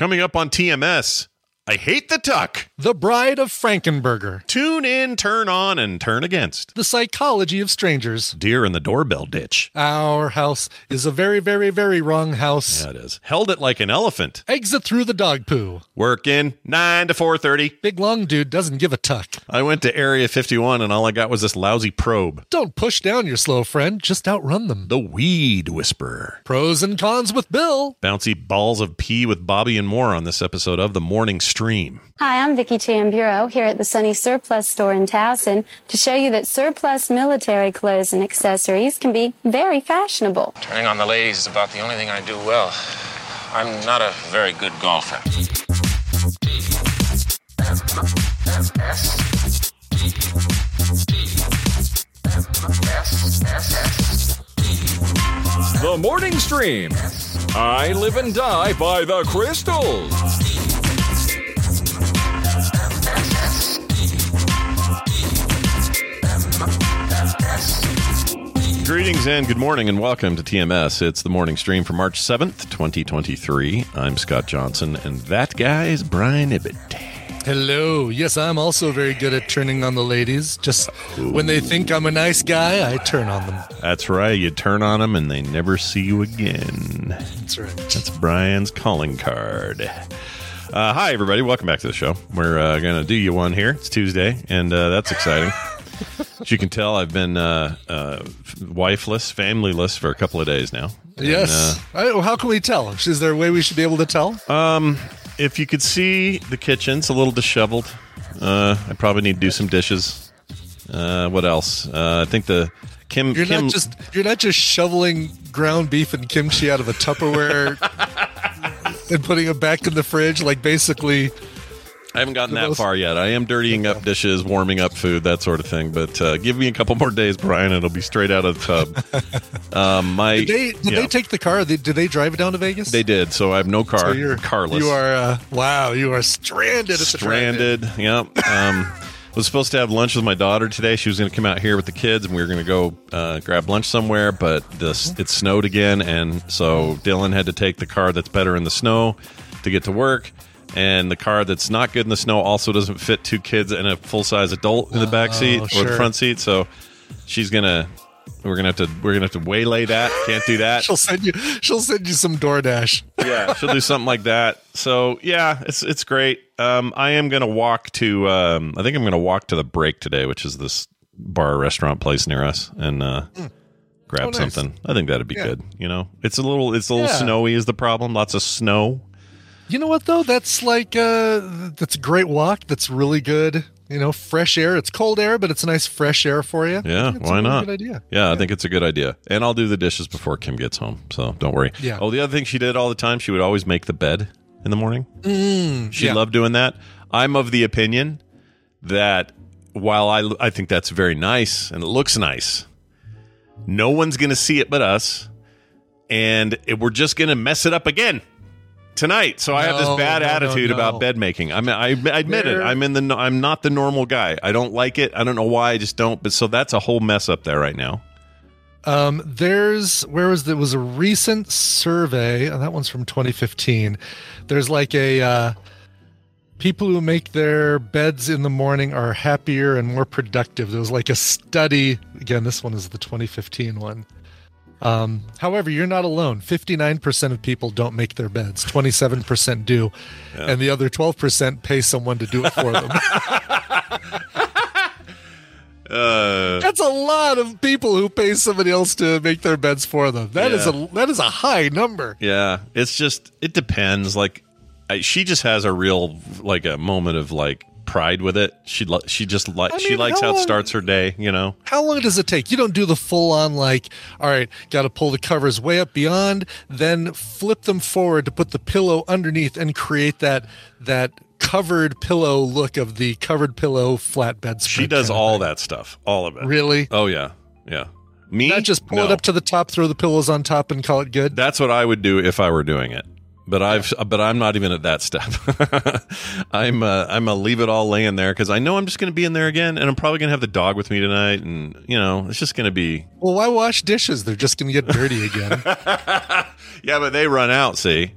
Coming up on TMS, I hate the tuck. The Bride of Frankenberger. Tune in, turn on, and turn against. The Psychology of Strangers. Deer in the doorbell ditch. Our house is a very, very, very wrong house. Yeah, it is. Held it like an elephant. Exit through the dog poo. Working nine to four thirty. Big long dude doesn't give a tuck. I went to Area 51 and all I got was this lousy probe. Don't push down your slow friend, just outrun them. The Weed Whisperer. Pros and cons with Bill. Bouncy balls of pee with Bobby and more on this episode of The Morning Stream. Hi, I'm Vicki Tamburo here at the Sunny Surplus store in Towson to show you that surplus military clothes and accessories can be very fashionable. Turning on the ladies is about the only thing I do well. I'm not a very good golfer. The Morning Stream. I live and die by the crystals. Greetings and good morning and welcome to TMS. It's the morning stream for March 7th, 2023. I'm Scott Johnson and that guy is Brian Ibbott. Hello. Yes, I'm also very good at turning on the ladies. Just when they think I'm a nice guy, I turn on them. That's right. You turn on them and they never see you again. That's right. That's Brian's calling card. Uh, hi, everybody. Welcome back to the show. We're uh, going to do you one here. It's Tuesday, and uh, that's exciting. As you can tell, I've been uh, uh, wifeless, familyless for a couple of days now. And, Yes. I, how can we tell? Is there a way we should be able to tell? uh, if you could see the kitchen, it's a little disheveled. Uh, I probably need to do some dishes. Uh, what else? Uh, I think the Kim. You're Kim not just you're not just shoveling ground beef and kimchi out of a Tupperware and putting it back in the fridge. Like basically, I haven't gotten that far yet. I am dirtying up dishes, warming up food, that sort of thing. But uh, give me a couple more days, Brian, it'll be straight out of the tub. um, my did they did they take the car? Did, did they drive it down to Vegas? They did. So I have no car. So you're carless. You are uh, wow. You are stranded. At the stranded. Yep. Um, was supposed to have lunch with my daughter today. She was going to come out here with the kids, and we were going to go uh, grab lunch somewhere. But this it snowed again, and so Dylan had to take the car that's better in the snow to get to work. And the car that's not good in the snow also doesn't fit two kids and a full size adult in the back seat or the front seat. So she's gonna we're gonna have to we're gonna have to waylay that. Can't do that. She'll send you. She'll send you some DoorDash. yeah, she'll do something like that. So yeah, it's it's great. Um, I am gonna walk to. Um, I think I'm gonna walk to the break today, which is this bar restaurant place near us, and uh, grab Oh, nice. something. I think that'd be Yeah. good. You know, it's a little it's a little Yeah. snowy is the problem. Lots of snow. You know what though? That's like uh, that's a great walk. That's really good. You know, fresh air. It's cold air, but it's nice fresh air for you. Yeah, why not? Good idea. Yeah, I think it's a good idea. And I'll do the dishes before Kim gets home, so don't worry. Yeah. Oh, the other thing she did all the time, she would always make the bed in the morning. Mm, she yeah. loved doing that. I'm of the opinion that while I I think that's very nice and it looks nice, no one's going to see it but us, and it, we're just going to mess it up again. Tonight, so I have this No, bad no, no, attitude no. about bed making. I mean, I, I admit it. There- I'm in the. I'm not the normal guy. I don't like it. I don't know why. I just don't. But so that's a whole mess up there right now. Um, there's where was there was a recent survey. and that one's from 2015. There's like a uh, people who make their beds in the morning are happier and more productive. There was like a study. Again, this one is the 2015 one. Um, however, you're not alone. 59% of people don't make their beds. 27% do, and the other 12% pay someone to do it for them. Uh, That's a lot of people who pay somebody else to make their beds for them. That is Yeah. a that is a high number. yeah, it's just it depends. Like, I, she just has a real like a moment of like pride with it. She li- she just like I she mean, likes how how it long- starts her day. You know. How long does it take? You don't do the full on like, all right, got to pull the covers way up beyond, then flip them forward to put the pillow underneath and create that that covered pillow look of the covered pillow flatbed. She does kind of all thing. that stuff, all of it. Really? Oh yeah, yeah. Me, Not just pull it up to the top, throw the pillows on top, and call it good. That's what I would do if I were doing it. But I've but I'm not even at that step. I'm uh, I'm gonna leave it all laying there because I know I'm just gonna be in there again, and I'm probably gonna have the dog with me tonight, and you know it's just gonna be Well, why wash dishes? They're just going to get dirty again. yeah. But they run out, see.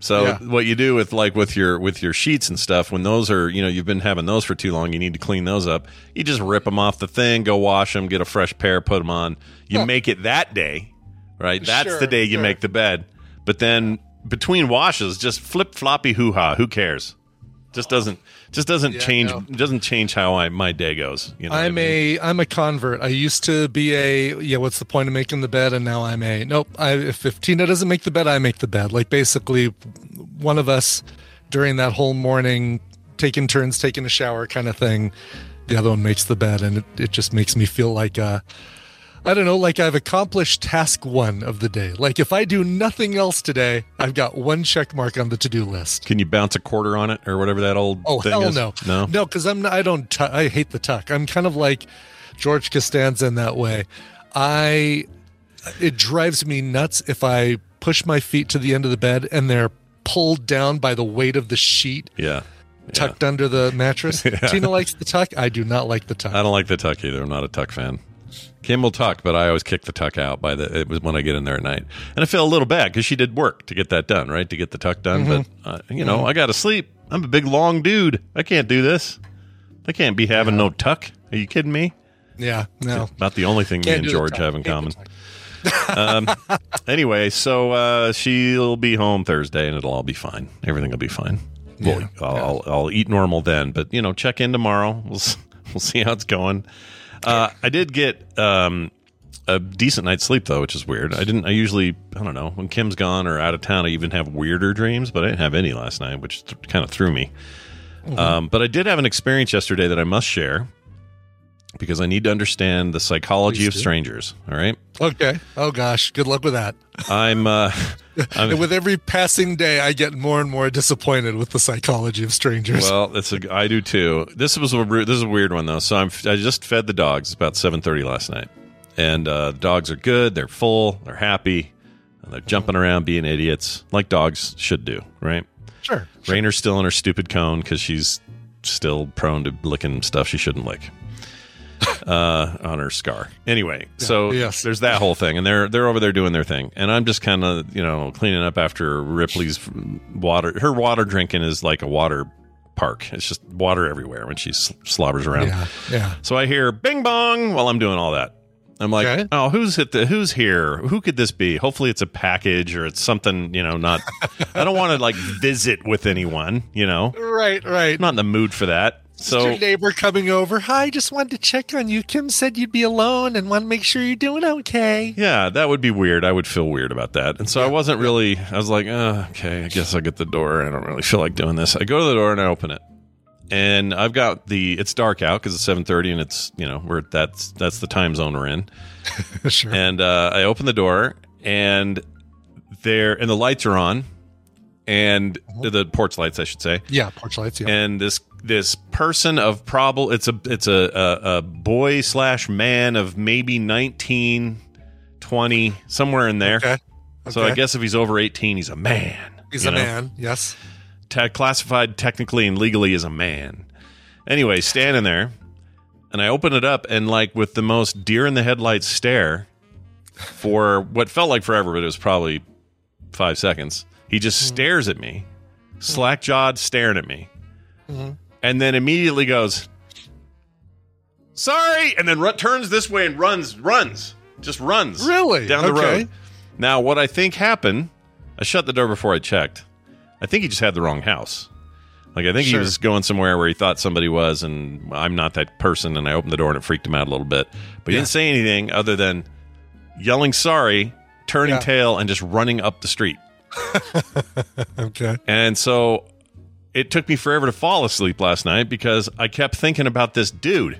So Yeah. what you do with like with your with your sheets and stuff when those are you know you've been having those for too long you need to clean those up you just rip them off the thing go wash them get a fresh pair put them on you make it that day right that's Sure, the day you sure. make the bed but then between washes just flip floppy hoo ha who cares just doesn't just doesn't Yeah, change no. doesn't change how I my day goes you know what I I'm mean? a I'm a convert. I used to be a yeah. What's the point of making the bed? And now I'm a nope. I, if, if Tina doesn't make the bed, I make the bed. Like basically, one of us during that whole morning taking turns taking a shower kind of thing. The other one makes the bed, and it, it just makes me feel like uh, I don't know, like I've accomplished task one of the day. Like if I do nothing else today, I've got one check mark on the to do list. can you bounce a quarter on it or whatever that old Oh thing hell is? no, no no, because I'm not, I don't tu- I hate the tuck. I'm kind of like George Costanza in that way. I it drives me nuts if I push my feet to the end of the bed and they're pulled down by the weight of the sheet yeah tucked under the mattress. Tina likes the tuck. I do not like the tuck. I don't like the tuck either. I'm not a tuck fan. Kim will tuck, but I always kick the tuck out by the it was when I get in there at night, and I feel a little bad because she did work to get that done, right? To get the tuck done, Mm-hmm. but uh, you know, I got to sleep. I'm a big long dude. I can't do this. I can't be having no tuck. Are you kidding me? yeah, no. About the only thing me Can't and George have in the common. tuck. Anyway, so uh, she'll be home Thursday, and it'll all be fine. Everything will be fine. Well, Yeah. I'll, I'll, I'll eat normal then, but you know, check in tomorrow. We'll we'll see how it's going. Uh, I did get um, a decent night's sleep though, which is weird. I didn't. I usually I don't know when Kim's gone or out of town. I even have weirder dreams, but I didn't have any last night, which th- kind of threw me. Um, but I did have an experience yesterday that I must share because I need to understand the psychology Please of do. strangers. All right, Okay. Oh gosh, good luck with that. I'm. Uh, I'm with every passing day, I get more and more disappointed with the psychology of strangers. Well, that's a, I do too. This was a this is a weird one though. So I'm I just fed the dogs It's about seven thirty last night, and uh, the dogs are good. They're full. They're happy. And they're jumping around, being idiots, like dogs should do, right? sure. Rainer's still in her stupid cone because she's still prone to licking stuff she shouldn't lick uh, on her scar. Anyway, so yes. there's that whole thing, and they're they're over there doing their thing, and I'm just kind of you know cleaning up after Ripley's water. Her water drinking is like a water park. It's just water everywhere when she slobbers around. Yeah. Yeah. So I hear bing bong while I'm doing all that. I'm like, Okay. oh, who's hit the who's here? Who could this be? Hopefully it's a package or it's something, you know, not I don't want to like visit with anyone, you know. Right. Right. I'm not in the mood for that. So your neighbor coming over. Hi, just wanted to check on you. Kim said you'd be alone and want to make sure you're doing okay. yeah, that would be weird. I would feel weird about that. And so I wasn't really I was like, uh, okay, I guess I'll get the door. I don't really feel like doing this. I go to the door and I open it. And I've got the it's dark out because it's 7:30 and it's, you know, we're that's that's the time zone we're in. sure. and uh, I open the door, and there and the lights are on, and uh-huh. the porch lights, I should say. yeah, porch lights. Yeah. And this this person of probable it's a it's a a, a boy slash man of maybe 19, 20, somewhere in there. okay. So I guess if he's over eighteen, he's a man. he's a know? man. Yes. te- classified technically and legally as a man. Anyway, standing there, and I open it up, and like with the most deer in the headlights stare for what felt like forever, but it was probably five seconds. He just mm-hmm. stares at me, slack mm-hmm. jawed, staring at me, mm-hmm. and then immediately goes, "Sorry," and then turns this way and runs, runs, just runs, Really? down the Okay. road. Now, what I think happened, I shut the door before I checked. I think he just had the wrong house. Like I think he was going somewhere where he thought somebody was, and I'm not that person. And I opened the door and it freaked him out a little bit. But he Yeah. didn't say anything other than yelling sorry, turning Yeah. tail, and just running up the street. Okay. And so it took me forever to fall asleep last night because I kept thinking about this dude.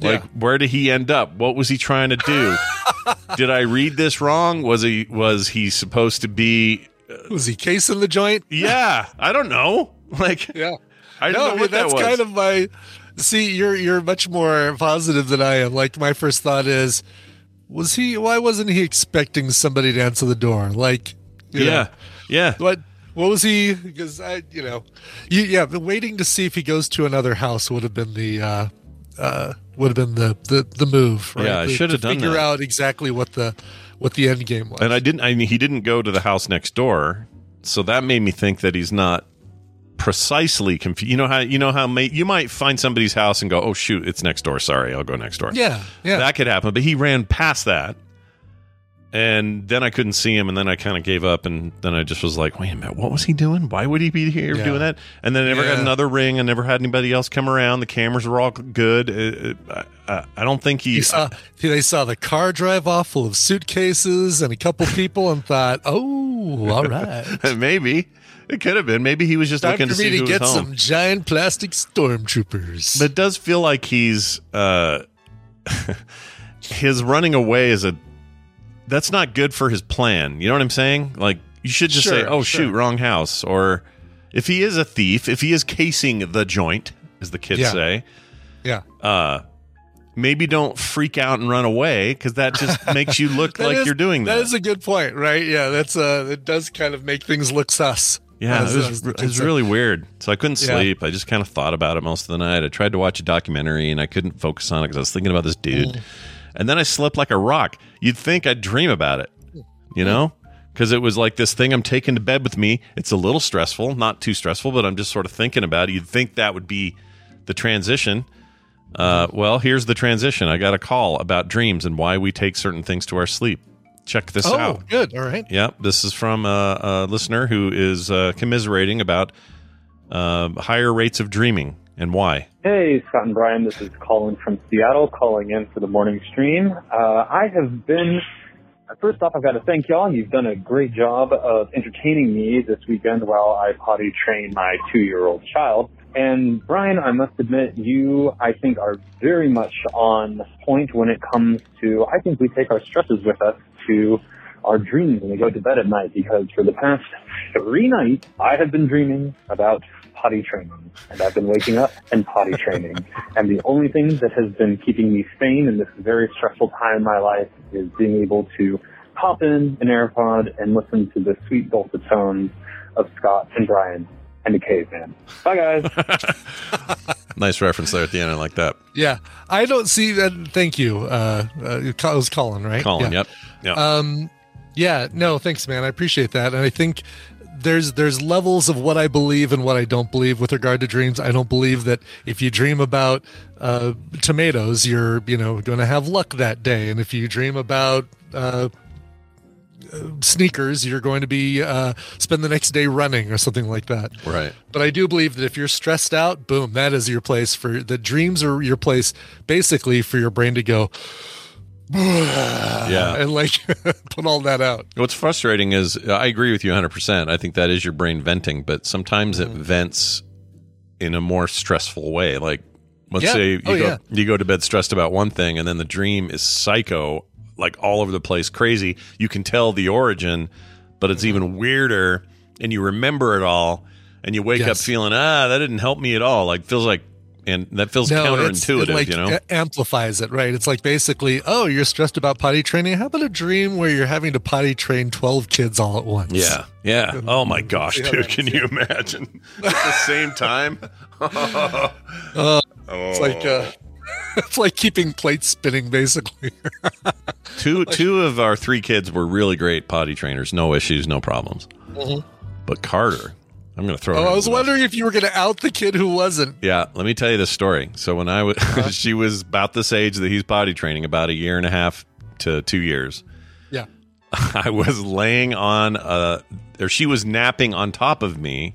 Like, Yeah. where did he end up? What was he trying to do? did I read this wrong? Was he was he supposed to be? Uh, was he casing the joint? Yeah, I don't know. Like, Yeah. I don't no, know I mean, what that that's was. kind of my. See, you're you're much more positive than I am. Like my first thought is, was he? Why wasn't he expecting somebody to answer the door? Like, you know, yeah, yeah. what what was he? Because I, you know, you, yeah, but waiting to see if he goes to another house would have been the. uh uh, would have been the, the the move. Right? Yeah, I should have done Figure that. out exactly what the what the end game was. And I didn't. I mean, he didn't go to the house next door, so that made me think that he's not precisely confused. You know how you know how may, you might find somebody's house and go, "Oh shoot, it's next door. Sorry, I'll go next door." Yeah, yeah. that could happen. But he ran past that, and then I couldn't see him, and then I kind of gave up, and then I just was like, "Wait a minute, what was he doing? Why would he be here Yeah. doing that?" And then I never got Yeah. another ring. I never had anybody else come around. The cameras were all good. It- it- I, I don't think he. Saw, they saw the car drive off full of suitcases and a couple people and thought, oh, all right. maybe it could have been. Maybe he was just Time looking to me see to get some giant plastic stormtroopers. But it does feel like he's uh his running away is a that's not good for his plan. You know what I'm saying? Like you should just say, "Oh sure. shoot, wrong house." Or if he is a thief, if he is casing the joint, as the kids Yeah. say, yeah. uh maybe don't freak out and run away because that just makes you look like is- you're doing that. That is a good point, right? Yeah, that's uh it does kind of make things look sus. Yeah, As- it was, it was really weird. So I couldn't Yeah. sleep. I just kind of thought about it most of the night. I tried to watch a documentary and I couldn't focus on it because I was thinking about this dude. Mm. And then I slept like a rock. You'd think I'd dream about it, you know? Because it was like this thing I'm taking to bed with me. It's a little stressful, not too stressful, but I'm just sort of thinking about it. You'd think that would be the transition. Uh, well, here's the transition. I got a call about dreams and why we take certain things to our sleep. Check this Oh, out. good. All right. Yep, this is from a, a listener who is uh, commiserating about uh, higher rates of dreaming and why. Hey, Scott and Brian, this is Colin from Seattle calling in for the morning stream. Uh, I have been, first off, I've got to thank y'all. You've done a great job of entertaining me this weekend while I potty train my two year old child. And Brian, I must admit, you, I think, are very much on point when it comes to, I think we take our stresses with us to our dreams when we go to bed at night because for the past three nights, I have been dreaming about potty training and I've been waking up and potty training. And the only thing that has been keeping me sane in this very stressful time in my life is being able to pop in an AirPod and listen to the sweet dulcet tones of Scott and Brian and the caveman. Bye guys. Nice reference there at the end. I like that. Yeah. I don't see that. Thank you. Uh, uh, it was Colin, right? Colin, Yeah. yep. Yep. Um, yeah, no, thanks, man. I appreciate that, and I think there's there's levels of what I believe and what I don't believe with regard to dreams. I don't believe that if you dream about uh, tomatoes, you're you know going to have luck that day, and if you dream about uh, uh, sneakers, you're going to be uh, spend the next day running or something like that. right. But I do believe that if you're stressed out, boom, that is your place for the dreams are your place basically for your brain to go Yeah. and like put all that out. What's frustrating is I agree with you 100%. I think that is your brain venting, but sometimes Mm-hmm. it vents in a more stressful way. Like, let's Yeah. say you, Oh, go, yeah. you go to bed stressed about one thing, and then the dream is psycho, like all over the place, crazy. You can tell the origin, but Mm-hmm. it's even weirder, and you remember it all, and you wake up feeling, ah, that didn't help me at all. Like, feels like, and that feels it's- counterintuitive, it like you know? amplifies it, right? It's like basically, oh, you're stressed about potty training. How about a dream where you're having to potty train 12 kids all at once? Yeah, yeah. Oh my gosh, dude! Can you imagine at the same time? It's like uh, it's like keeping plates spinning basically. two two of our three kids were really great potty trainers, no issues, no problems. But Carter, I'm going to throw. her oh, I was wondering if you were going to out the kid who wasn't. Yeah, let me tell you this story. So when I was, Uh-huh. she was about this age that he's potty training, about a year and a half to two years. Yeah. I was laying on, uh, or she was napping on top of me,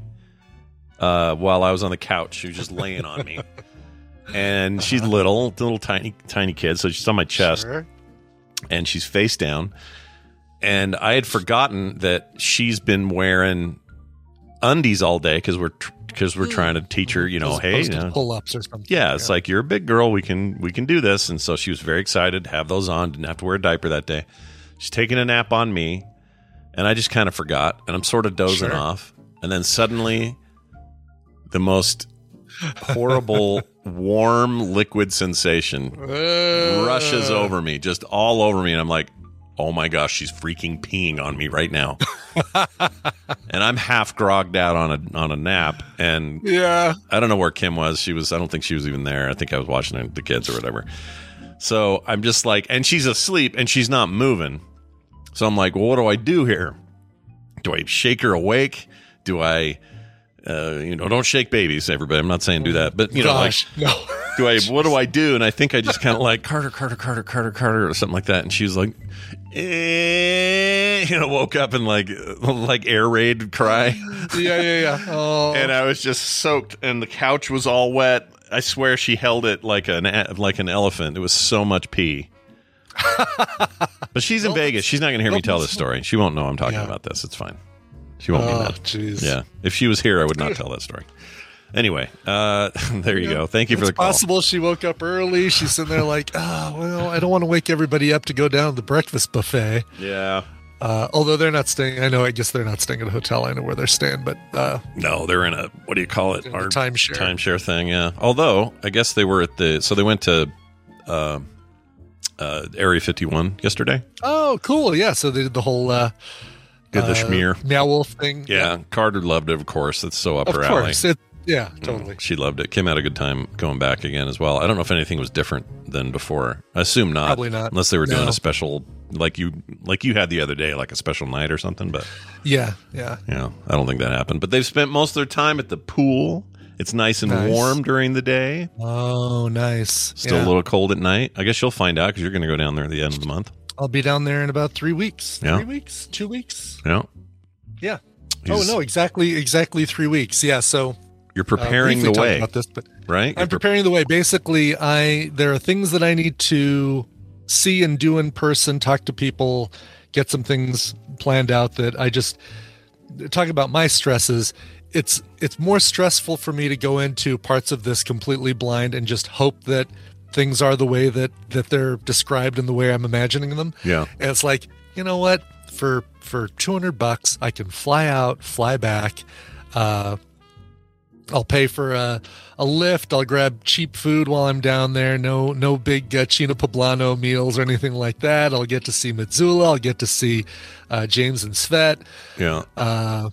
uh, while I was on the couch. She was just laying on me, and she's little, little tiny, tiny kid, so she's on my chest Sure. and she's face down. And I had forgotten that she's been wearing undies all day because we're because we're trying to teach her, you know, hey, you to know, pull-ups or something. yeah, it's like you're a big girl. We can we can do this. And so she was very excited to have those on. Didn't have to wear a diaper that day. She's taking a nap on me, and I just kind of forgot. And I'm sort of dozing Sure. off. And then suddenly, the most horrible warm liquid sensation Uh, rushes over me, just all over me, and I'm like, "Oh my gosh, she's freaking peeing on me right now." and I'm half grogged out on a on a nap, and Yeah. I don't know where Kim was. She was. I don't think she was even there. I think I was watching the kids or whatever. So I'm just like, and she's asleep and she's not moving. So I'm like, well, what do I do here? Do I shake her awake? Do I, uh, you know, don't shake babies, everybody. I'm not saying do that, but you know, like, Gosh, no. do I? What do I do? And I think I just kind of like Carter, Carter, Carter, Carter, Carter, or something like that. And she was like, eh, you know, woke up and like like air raid cry, yeah, yeah, yeah. Oh, and I was just soaked, and the couch was all wet. I swear she held it like an like an elephant. It was so much pee. but she's in Vegas. She's not going to hear me tell this story. She won't know I'm talking Yeah. about this. It's fine. She won't be oh, mad. jeez. Yeah. If she was here, I would not tell that story. Anyway, uh, there you go. Thank you for the call. possible she woke up early. She's sitting there like, oh, well, I don't want to wake everybody up to go down to the breakfast buffet. Yeah. Uh, although they're not staying, I know, I guess they're not staying at a hotel. I know where they're staying, but uh, No, they're in a what do you call it? In the timeshare. timeshare thing. Yeah. Although I guess they were at the so they went to uh, uh, Area 51 yesterday. oh, cool. Yeah. So they did the whole uh, Did the uh, schmear. Meow Wolf thing. Yeah. Carter loved it. Of course, it's so up Of her alley. course. It, yeah, mm, totally. She loved it. Kim had a good time going back again as well. I don't know if anything was different than before. I assume not. Probably not. Unless they were doing No. a special like you like you had the other day, like a special night or something. But Yeah. Yeah. yeah, I don't think that happened. But they've spent most of their time at the pool. It's nice and Nice. warm during the day. Oh, nice. Still Yeah. a little cold at night. I guess you'll find out because you're going to go down there at the end of the month. I'll be down there in about three weeks. Yeah. Three weeks? Two weeks? Yeah. Yeah. Oh, He's- oh no, exactly, exactly three weeks. Yeah. So You're uh, preparing briefly the way, about this, but right? I'm You're pre- preparing the way. Basically, I there are things that I need to see and do in person, talk to people, get some things planned out that I just talk about my stresses. It's it's more stressful for me to go into parts of this completely blind and just hope that things are the way that that they're described in the way I'm imagining them. Yeah. And it's like, you know what? For for 200 bucks, I can fly out, fly back. Uh I'll pay for a, a lift. I'll grab cheap food while I'm down there. No, no big uh, China Poblano meals or anything like that. I'll get to see Mitsula. I'll get to see uh, James and Svet, yeah. uh,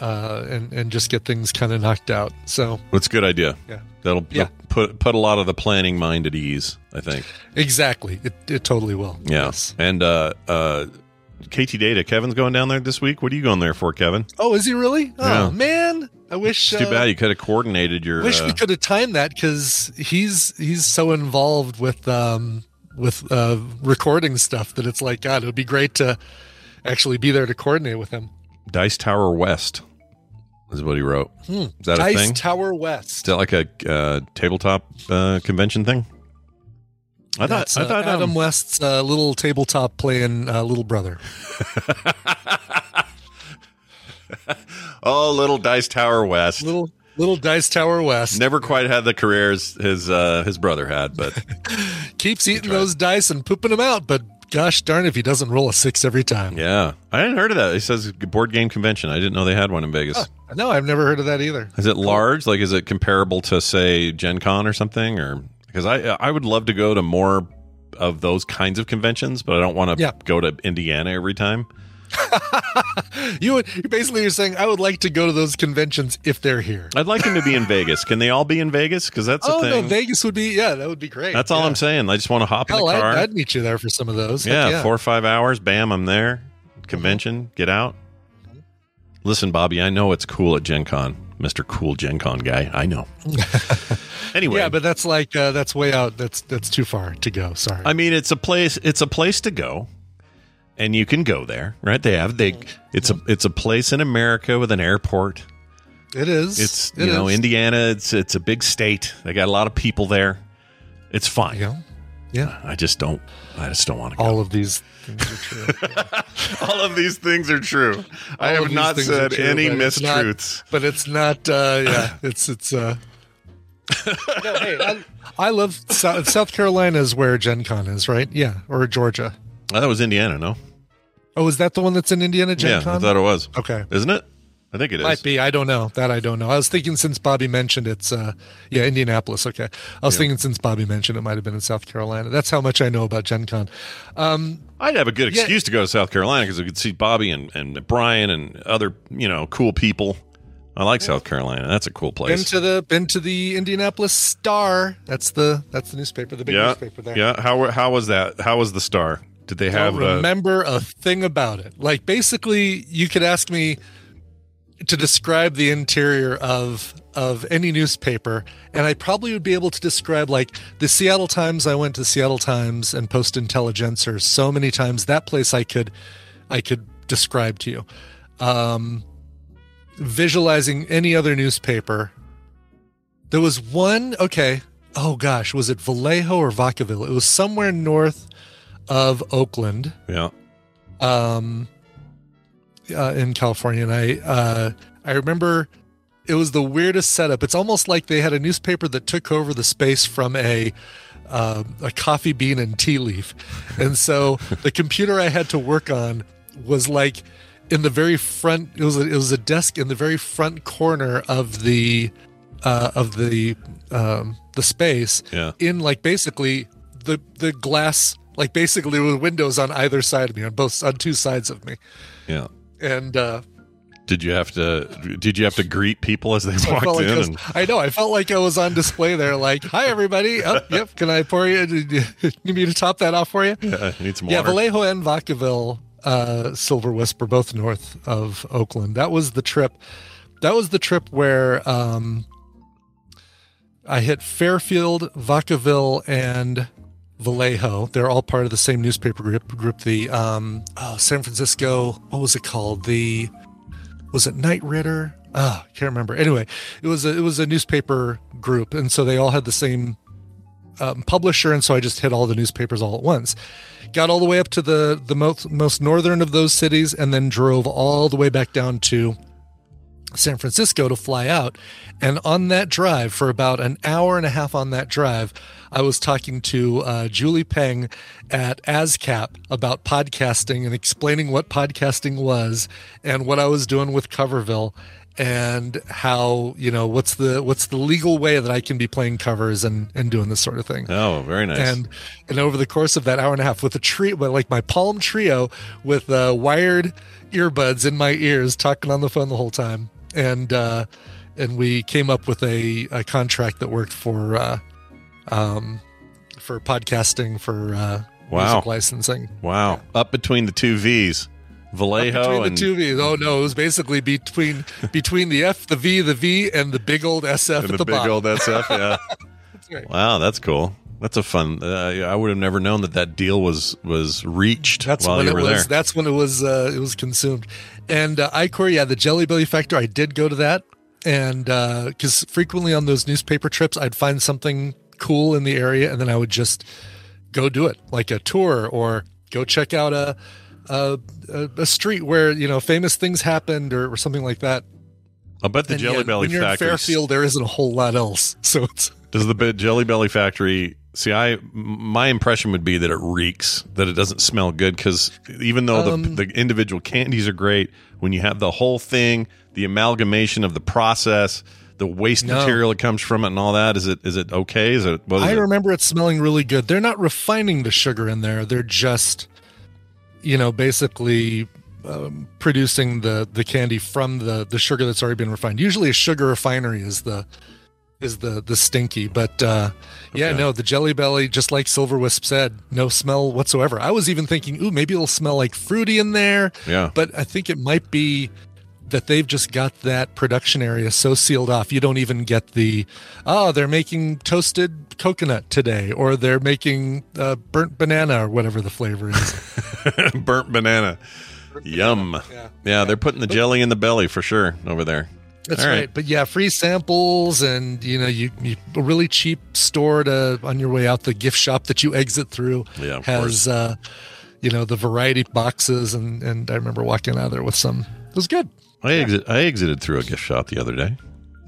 uh, and and just get things kind of knocked out. So It's a good idea. Yeah. That'll Yeah. put put a lot of the planning mind at ease, I think. exactly, it it totally will. Yeah. Yes. And uh uh KT Data, Kevin's going down there this week. What are you going there for, Kevin? Oh, is he really? Oh Yeah. man, I wish. It's too uh, bad you could have coordinated your wish uh, we could have timed that because he's he's so involved with um with uh recording stuff that it's like God, it would be great to actually be there to coordinate with him. Dice Tower West. Is what he wrote. Is that a thing? Tower West. Is that like a uh, tabletop uh, convention thing? I thought. I uh, thought Adam um, West's uh, little tabletop playing uh, little brother. oh, little Dice Tower West. Little little Dice Tower West Never quite had the careers his uh, his brother had, but keeps eating those dice and pooping them out, but gosh darn if he doesn't roll a six every time. yeah, I hadn't heard of that. It says board game convention. I didn't know they had one in Vegas. No, I've never heard of that either. Is it large? Like, is it comparable to say Gen Con or something? Or because I I would love to go to more of those kinds of conventions, but I don't want to Yeah. go to Indiana every time. You would basically you're saying I would like to go to those conventions if they're here. I'd like them to be in Vegas. Can they all be in Vegas? Because that's the oh no, thing. Vegas would be yeah, that would be great. that's all Yeah. I'm saying. I just want to hop Hell, in the car. I'd, I'd meet you there for some of those. Heck yeah, four or five hours. Bam, I'm there. Convention. Get out. Listen, Bobby, I know it's cool at Gen Con. Mr. Cool Gen Con guy. I know. anyway. Yeah, but that's like uh, that's way out. That's that's too far to go. Sorry. I mean, it's a place. It's a place to go, and you can go there, right? They have they. It's a it's a place in America with an airport. it is. It's It you know is. Indiana. It's it's a big state. They got a lot of people there. It's fine. Yeah. Yeah. I just don't. I just don't want to go. All of these things are true. All of these things are true. I All of have not said true, any but it's not- mistruths. but it's not. Uh, yeah. It's it's. Uh, no, hey, I, I love South, South Carolina is where Gen Con is, right? Yeah, or Georgia. Oh, that was Indiana, no? Oh, is that the one that's in Indiana? Gen yeah, I thought it was. Okay. Isn't it? I think it is. Might be. I don't know. That I don't know. I was thinking since Bobby mentioned it's uh yeah, Indianapolis. Okay. I was thinking since Bobby mentioned it might have been in South Carolina. That's how much I know about Gen Con. I'd have a good Yeah. excuse to go to South Carolina because I could see Bobby and, and Brian and other you know cool people. I like South Carolina. That's a cool place. Been to the been to the Indianapolis Star. That's the that's the newspaper, the big yeah, newspaper there. yeah. How how was that? How was the star? Did they I have don't uh, remember a thing about it. Like basically, you could ask me to describe the interior of of any newspaper, and I probably would be able to describe like the Seattle Times. I went to Seattle Times and Post Intelligencer so many times. That place I could I could describe to you. Um, visualizing any other newspaper. There was one. Okay. Oh gosh, was it Vallejo or Vacaville? It was somewhere north of Oakland yeah. um, uh, in California, and I uh, I remember it was the weirdest setup. It's almost like they had a newspaper that took over the space from a uh, a coffee bean and tea leaf, and so the computer I had to work on was like in the very front. It was a, it was a desk in the very front corner of the uh, of the um, the space Yeah. in like basically the the glass like basically with windows on either side of me on both on two sides of me Yeah. and uh Did you have to did you have to greet people as they I walked like in I, was, and I know I felt like I was on display there like hi everybody oh, yep can I pour you need me to top that off for you uh, need some more. yeah water? Vallejo and Vacaville uh Silver Whisper both north of Oakland that was the trip that was the trip where um I hit Fairfield, Vacaville, and Vallejo. They're all part of the same newspaper group. Group the um, oh, San Francisco. What was it called? The was it Knight Ridder? I can't remember. Anyway, it was a, it was a newspaper group, and so they all had the same um, publisher, and so I just hit all the newspapers all at once. Got all the way up to the the most most northern of those cities, and then drove all the way back down to San Francisco to fly out. And on that drive, for about an hour and a half on that drive, I was talking to uh, Julie Peng at ASCAP about podcasting and explaining what podcasting was and what I was doing with Coverville and how you know what's the what's the legal way that I can be playing covers and and doing this sort of thing. Oh, very nice. And and over the course of that hour and a half, with a tree, but like my Palm Treo, with uh, wired earbuds in my ears, talking on the phone the whole time, and uh, and we came up with a, a contract that worked for uh, um, for podcasting for uh, Wow. music licensing. wow. Up between the two V's. Vallejo between and the two V's. Oh no, it was basically between between the F, the V, the V, and the big old SF and at the, the, big bottom. old SF. Yeah. right. Wow, that's cool. That's a fun. Uh, I would have never known that that deal was was reached That's while when you it were was. there. That's when it was. Uh, it was consumed. And uh, Icor, yeah, the Jelly Belly Factor. I did go to that, and because frequently on those newspaper trips, I'd find something cool in the area, and then I would just go do it, like a tour, or go check out a a, a, a street where you know famous things happened, or, or something like that. I'll bet the And Jelly yeah, Belly when you're Factory. in Fairfield, there isn't a whole lot else. So it's Does the Jelly Belly Factory? See, I my impression would be that it reeks, that it doesn't smell good. Because even though Um, the the individual candies are great, when you have the whole thing, the amalgamation of the process, the waste No. material that comes from it, and all that, is it is it okay? Is it? Is I it? remember it smelling really good. They're not refining the sugar in there. They're just, you know, basically um, producing the the candy from the the sugar that's already been refined. Usually, a sugar refinery is the is the the stinky. But uh, yeah, Okay. no, the Jelly Belly, just like Silver Wisp said, no smell whatsoever. I was even thinking, ooh, maybe it'll smell like fruity in there. Yeah. But I think it might be that they've just got that production area so sealed off. You don't even get the, oh, they're making toasted coconut today, or they're making uh, burnt banana, or whatever the flavor is. Burnt banana. Yum. Yeah. Yeah. they're putting the jelly in the belly for sure over there. That's right. right. But yeah, free samples, and you know, you, you a really cheap store to on your way out. The gift shop that you exit through Yeah, has, uh, you know, the variety boxes, and and I remember walking out of there with some. It was good. I exit, I exited through a gift shop the other day.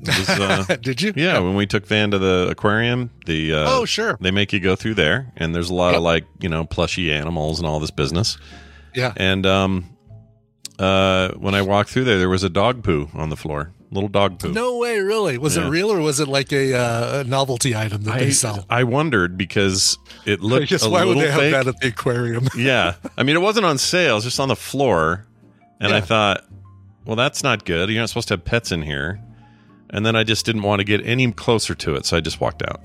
Was, uh, Did you? yeah, when we took Van to the aquarium, the uh, Oh, sure. they make you go through there, and there's a lot of like you know plushy animals and all this business. Yeah. And um, uh, when I walked through there, there was a dog poo on the floor, little dog poo. No way, really. Was Yeah. it real or was it like a, uh, novelty item that I, they sell? I wondered because it I looked guess a why would little they have fake. that at the aquarium? yeah, I mean it wasn't on sale; it was just on the floor, and I thought, well, that's not good. You're not supposed to have pets in here. And then I just didn't want to get any closer to it, so I just walked out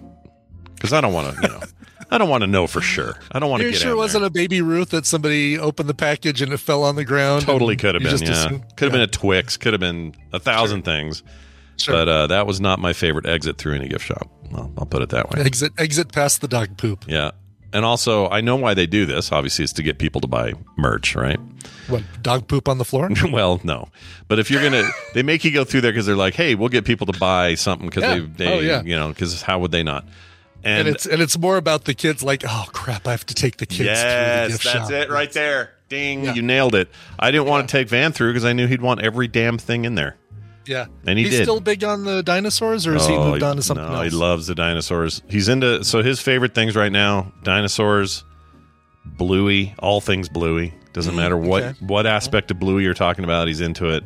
because I don't want to, you know, I don't want to know for sure. I don't want to You get sure it wasn't there. a baby Ruth that somebody opened the package and it fell on the ground? Totally could have been. Yeah, assumed- could have Yeah. been a Twix. Could have been a thousand things. Sure. But uh, that was not my favorite exit through any gift shop. Well, I'll put it that way. exit exit past the dog poop. Yeah. And also, I know why they do this. Obviously, it's to get people to buy merch, right? What dog poop on the floor? well, no. But if you're gonna, they make you go through there because they're like, "Hey, we'll get people to buy something because Yeah. they, they, Oh, yeah. you know, because how would they not?" And it's and it's more about the kids. Like, oh crap, I have to take the kids. the yes, gift that's shop. it right there. Ding, Yeah. you nailed it. I didn't want to take Van through because I knew he'd want every damn thing in there. Yeah, And he he's did. still big on the dinosaurs, or has he Oh, moved on to something no, else? he loves the dinosaurs. He's into so his favorite things right now: dinosaurs, Bluey, all things Bluey. Doesn't matter what Mm, okay. what aspect of Bluey you're talking about, he's into it.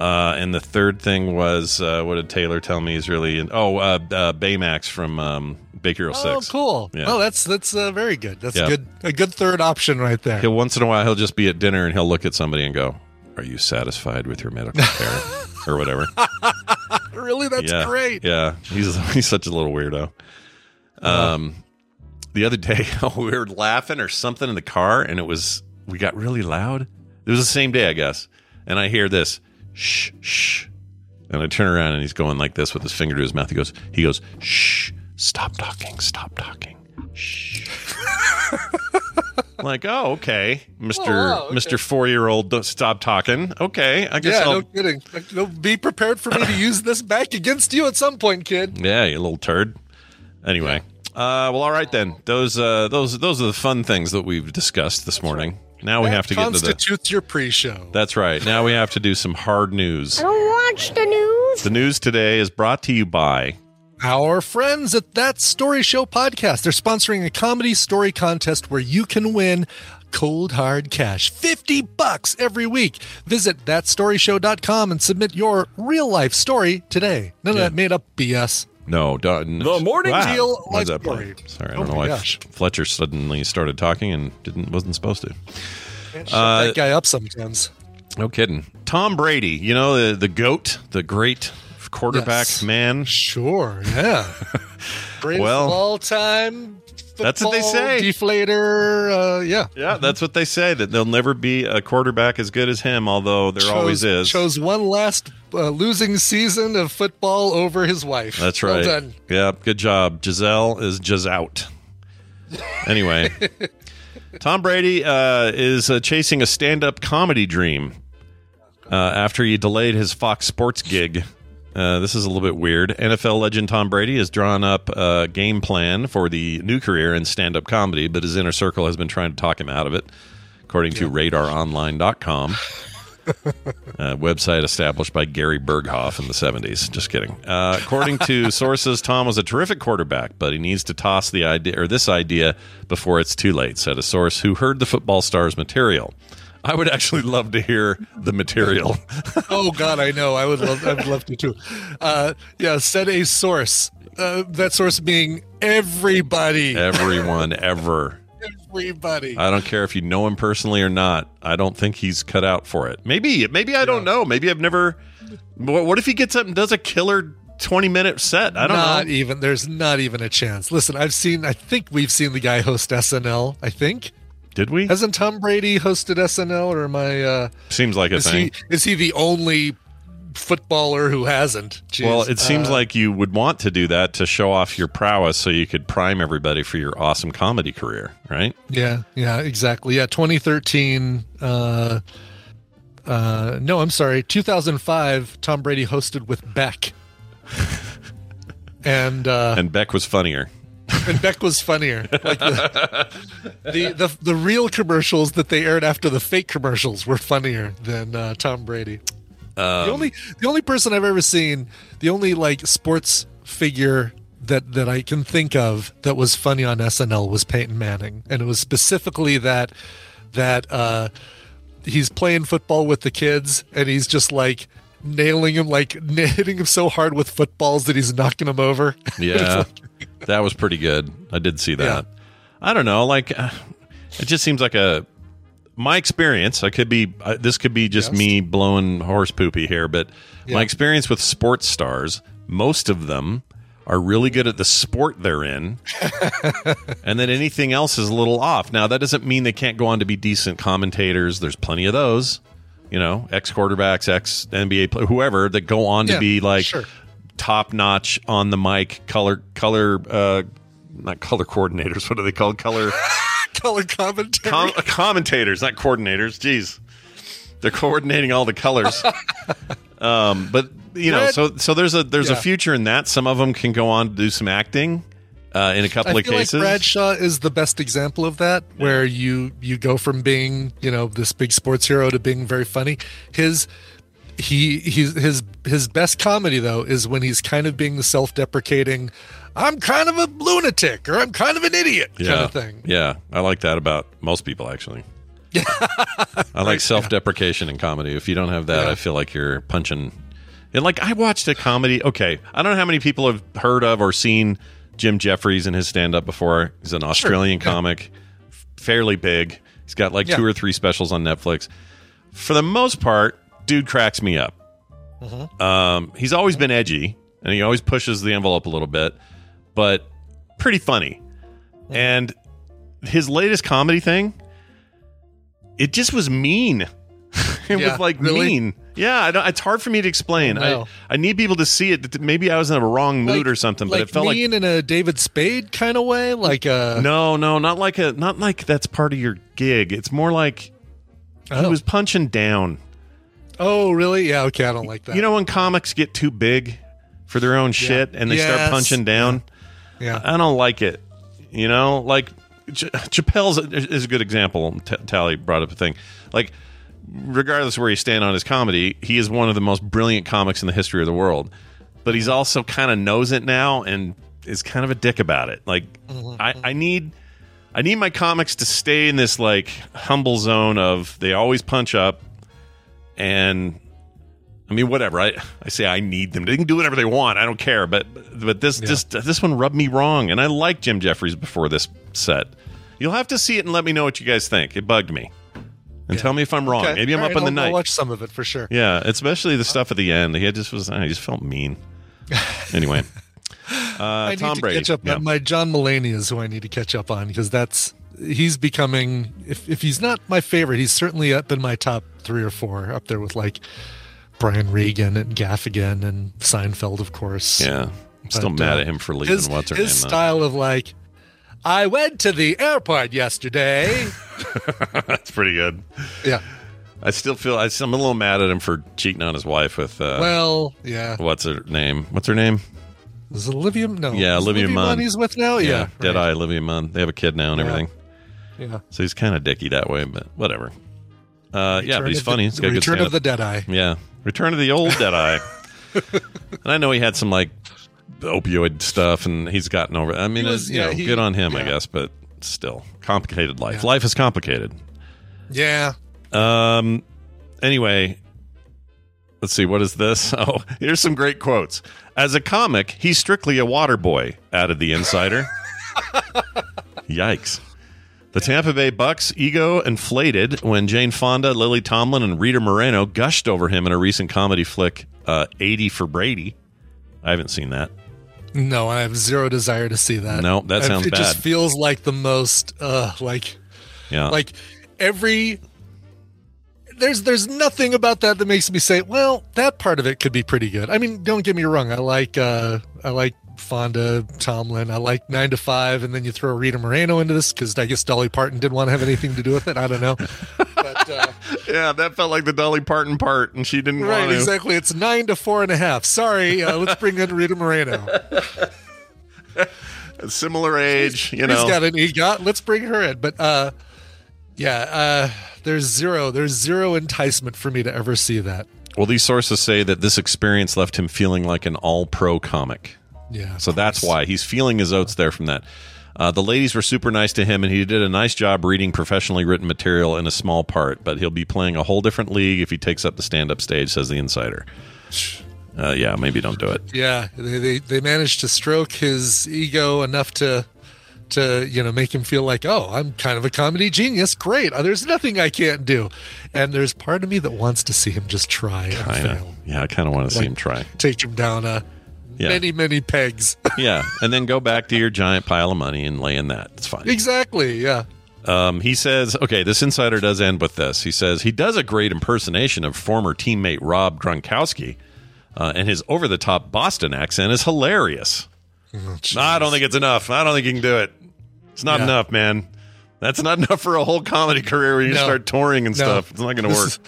Uh, and the third thing was uh, what did Taylor tell me? He's really in, oh uh, uh, Baymax from um, Big Hero Oh, Six. cool. Yeah. Oh, that's that's uh, very good. That's Yeah. good. A good third option right there. He'll once in a while he'll just be at dinner and he'll look at somebody and go, "Are you satisfied with your medical care?" or whatever. really, that's yeah, great. Yeah, he's he's such a little weirdo. Um, the other day we were laughing or something in the car, and it was we got really loud. It was the same day, I guess, and I hear this shh shh, and I turn around and he's going like this with his finger to his mouth. He goes he goes shh, stop talking, stop talking, shh. like oh okay, Mister Oh, wow, okay. Mister four year old, stop talking. Okay, I guess Yeah, I'll no kidding. Like, no, be prepared for me to use this back against you at some point, kid. Yeah, you little turd. Anyway, uh, well, all right then. Those uh, those those are the fun things that we've discussed this morning. Now we have to get into the. constitutes your pre-show. That's right. Now we have to do some hard news. I don't watch the news. The news today is brought to you by. Our friends at That Story Show podcast. They're sponsoring a comedy story contest where you can win cold hard cash 50 bucks every week. Visit thatstoryshow.com and submit your real life story today. None Yeah. of that made up BS. No, The morning wow. deal life that story. Sorry, I Oh don't know why gosh. Fletcher suddenly started talking and didn't wasn't supposed to. Shut Uh, that guy up sometimes. No kidding. Tom Brady, you know the the goat, the great quarterback Yes. man. Sure, yeah. Greatest Well, all time. That's what they say. Deflator. Uh, yeah. Yeah, that's what they say. That there'll never be a quarterback as good as him. Although there Chose- always is. Chose one last uh, losing season of football over his wife. That's Well right. done. Yeah, good job. Gisele is just out. Anyway, Tom Brady uh, is uh, chasing a stand-up comedy dream uh, after he delayed his Fox Sports gig. Uh, this is a little bit weird. NFL legend Tom Brady has drawn up a game plan for the new career in stand-up comedy, but his inner circle has been trying to talk him out of it, according to RadarOnline.com uh, website established by Gary Burghoff in the 70s. Just kidding. Uh, according to sources, Tom was a terrific quarterback, but he needs to toss the idea or this idea before it's too late, said a source who heard the football star's material. I would actually love to hear the material. Oh God, I know. I would love. I would love to too. Uh, yeah, set a source. Uh, that source being everybody. Everyone ever. Everybody. I don't care if you know him personally or not. I don't think he's cut out for it. Maybe, maybe I don't know. Maybe I've never. What what if he gets up and does a killer twenty minute set? I don't not know. even. There's not even a chance. Listen, I've seen. I think we've seen the guy host SNL. I think Did we? hasn't Tom Brady hosted SNL or am I? Uh, Seems like a is thing. he is he the only footballer who hasn't? Jeez. Well, it seems Uh, like you would want to do that to show off your prowess so you could prime everybody for your awesome comedy career, right? Yeah, yeah, exactly. Yeah, 2013. Uh, uh, no, I'm sorry, 2005. Tom Brady hosted with Beck, and uh, And Beck was funnier. And Beck was funnier. Like the, the the the real commercials that they aired after the fake commercials were funnier than uh, Tom Brady. Um, the only the only person I've ever seen, the only like sports figure that that I can think of that was funny on SNL was Peyton Manning, and it was specifically that that uh, he's playing football with the kids, and he's just like nailing him, like hitting him so hard with footballs that he's knocking him over. Yeah, that was pretty good. I did see that. I don't know. Like, uh, it just seems like a my experience. I could be. Uh, this could be just Yes. me blowing horse poopy here, but my experience with sports stars, most of them are really good at the sport they're in, and then anything else is a little off. Now, that doesn't mean they can't go on to be decent commentators. There's plenty of those, you know, ex quarterbacks, ex NBA player, whoever that go on to be like sure. top notch on the mic, color, color, uh, not color coordinators. What are they called? Color Color commentary. com- commentators, not coordinators. Jeez, they're coordinating all the colors. um, but you know, Red- so so there's a there's a future in that. Some of them can go on to do some acting uh, in a couple I of feel cases. like Bradshaw is the best example of that, where you you go from being you know this big sports hero to being very funny. His he he's his his best comedy though is when he's kind of being the self-deprecating. I'm kind of a lunatic or I'm kind of an idiot yeah, kind of thing. Yeah, I like that about most people actually. I like self-deprecation in comedy. If you don't have that, Yeah. I feel like you're punching. And like I watched a comedy. Okay, I don't know how many people have heard of or seen Jim Jeffries and his stand-up before. He's an Australian yeah. comic, fairly big. He's got like Yeah. two or three specials on Netflix. For the most part, dude cracks me up. Mm-hmm. Um, he's always been edgy, and he always pushes the envelope a little bit, but pretty funny. Mm-hmm. And his latest comedy thing, it just was mean. it Yeah, was like really? mean. Yeah, I don't, it's hard for me to explain. No. I I need people to see it. Maybe I was in a wrong mood Like- or something, but like it felt like mean in a David Spade kind of way, like uh no, no, not like a not like that's part of your gig. It's more like he Oh. was punching down. oh really yeah okay I don't like that You know when comics get too big for their own shit and they start punching down? yeah I don't like it. You know, like Ch- Chappelle's is a good example. T- Tally brought up a thing. Like, regardless of where you stand on his comedy, he is one of the most brilliant comics in the history of the world. But he's also kind of knows it now and is kind of a dick about it. Like, mm-hmm, I, mm-hmm. I need. I need my comics to stay in this like humble zone of they always punch up and I mean whatever. I, I say I need them. They can do whatever they want. I don't care. But but this just this one rubbed me wrong and I like Jim Jeffries before this set. You'll have to see it and let me know what you guys think. It bugged me. And tell me if I'm wrong. Okay. Maybe I'm All up right, in the I'll- I'll night. watch some of it for sure Yeah, especially the stuff at the end. He just was I just felt mean. Anyway. Uh, I need Tom to Brady. catch up. Yeah. My John Mulaney is who I need to catch up on because that's he's becoming. If if he's not my favorite, he's certainly up in my top three or four, up there with like Brian Regan and Gaffigan and Seinfeld, of course. Yeah. I'm still But, mad uh, at him for leaving His, what's her his name. though. style of like, I went to the airport yesterday. That's pretty good. yeah. I still feel I, I'm a little mad at him for cheating on his wife with uh, Well, yeah. what's her name? What's her name? Is it Olivia? No. Yeah, it Olivia Munn. He's with now. Yeah. Dead right. Eye Olivia Munn. They have a kid now and Yeah. everything. Yeah. So he's kind of dicky that way, but whatever. Uh, yeah, but he's of the- funny. He's got a good Return of the Dead Eye. Yeah, Return of the Old Dead Eye. and I know he had some like opioid stuff, and he's gotten over. I mean, was- you yeah, know, he- good on him, I guess. But still, complicated life. Yeah. Life is complicated. Yeah. Um. Anyway, let's see. What is this? Oh, here's some great quotes. As a comic, he's strictly a water boy. Added the insider. Yikes. The Tampa Bay Bucks' ego inflated when Jane Fonda, Lily Tomlin, and Rita Moreno gushed over him in a recent comedy flick, uh, 80 for Brady. I haven't seen that. No, I have zero desire to see that. No, that sounds It just feels like the most, uh, like, Yeah. like every. There's there's nothing about that that makes me say, well, that part of it could be pretty good. I mean, don't get me wrong. I like uh, I like Fonda, Tomlin. I like Nine to Five, and then you throw Rita Moreno into this because I guess Dolly Parton didn't want to have anything to do with it. I don't know, uh, yeah, that felt like the Dolly Parton part, and she didn't right, want to. exactly. It's nine to four and a half. Sorry, uh, let's bring in Rita Moreno. Similar age, you know. He's got an EGOT. Let's bring her in. But uh, yeah, uh, there's zero. There's zero enticement for me to ever see that. Well, these sources say that this experience left him feeling like an all pro comic. Yeah. So that's why he's feeling his oats there from that. Uh, the ladies were super nice to him, and he did a nice job reading professionally written material in a small part. But he'll be playing a whole different league if he takes up the stand up stage, says the insider. Uh, yeah, maybe don't do it. Yeah, they, they they managed to stroke his ego enough to to you know make him feel like oh I'm kind of a comedy genius. Great, Uh, there's nothing I can't do. And there's part of me that wants to see him just try Kind of. fail. Yeah, I kind of want to see him try. Take him down a Yeah. many, many pegs. yeah, and then go back to your giant pile of money and lay in that. It's fine. exactly. Yeah. Um, he says, okay, this insider does end with this. He says he does a great impersonation of former teammate Rob Gronkowski, uh, and his over the top Boston accent is hilarious. I don't think it's enough. I don't think you can do it. It's not Yeah. enough, man. That's not enough for a whole comedy career when you No. start touring and No. stuff. It's not going to work. is-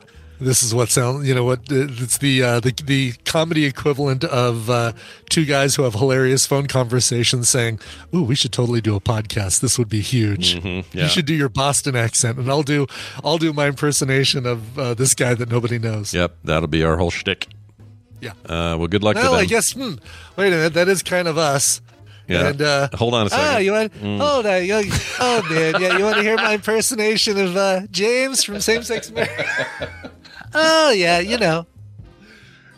This is what sounds, you know, what it's the uh, the the comedy equivalent of uh, two guys who have hilarious phone conversations saying, "Ooh, we should totally do a podcast. This would be huge. yeah. You should do your Boston accent, and I'll do I'll do my impersonation of uh, this guy that nobody knows." Yep, that'll be our whole shtick. Yeah. Uh, well, good luck to Well. I guess. Hmm, wait a minute, that is kind of us. Yeah. And uh, Hold on a second. Ah, you want? Hold on. You, oh man, yeah. You want to hear my impersonation of uh, James from Same Sex Marriage? oh yeah, you know.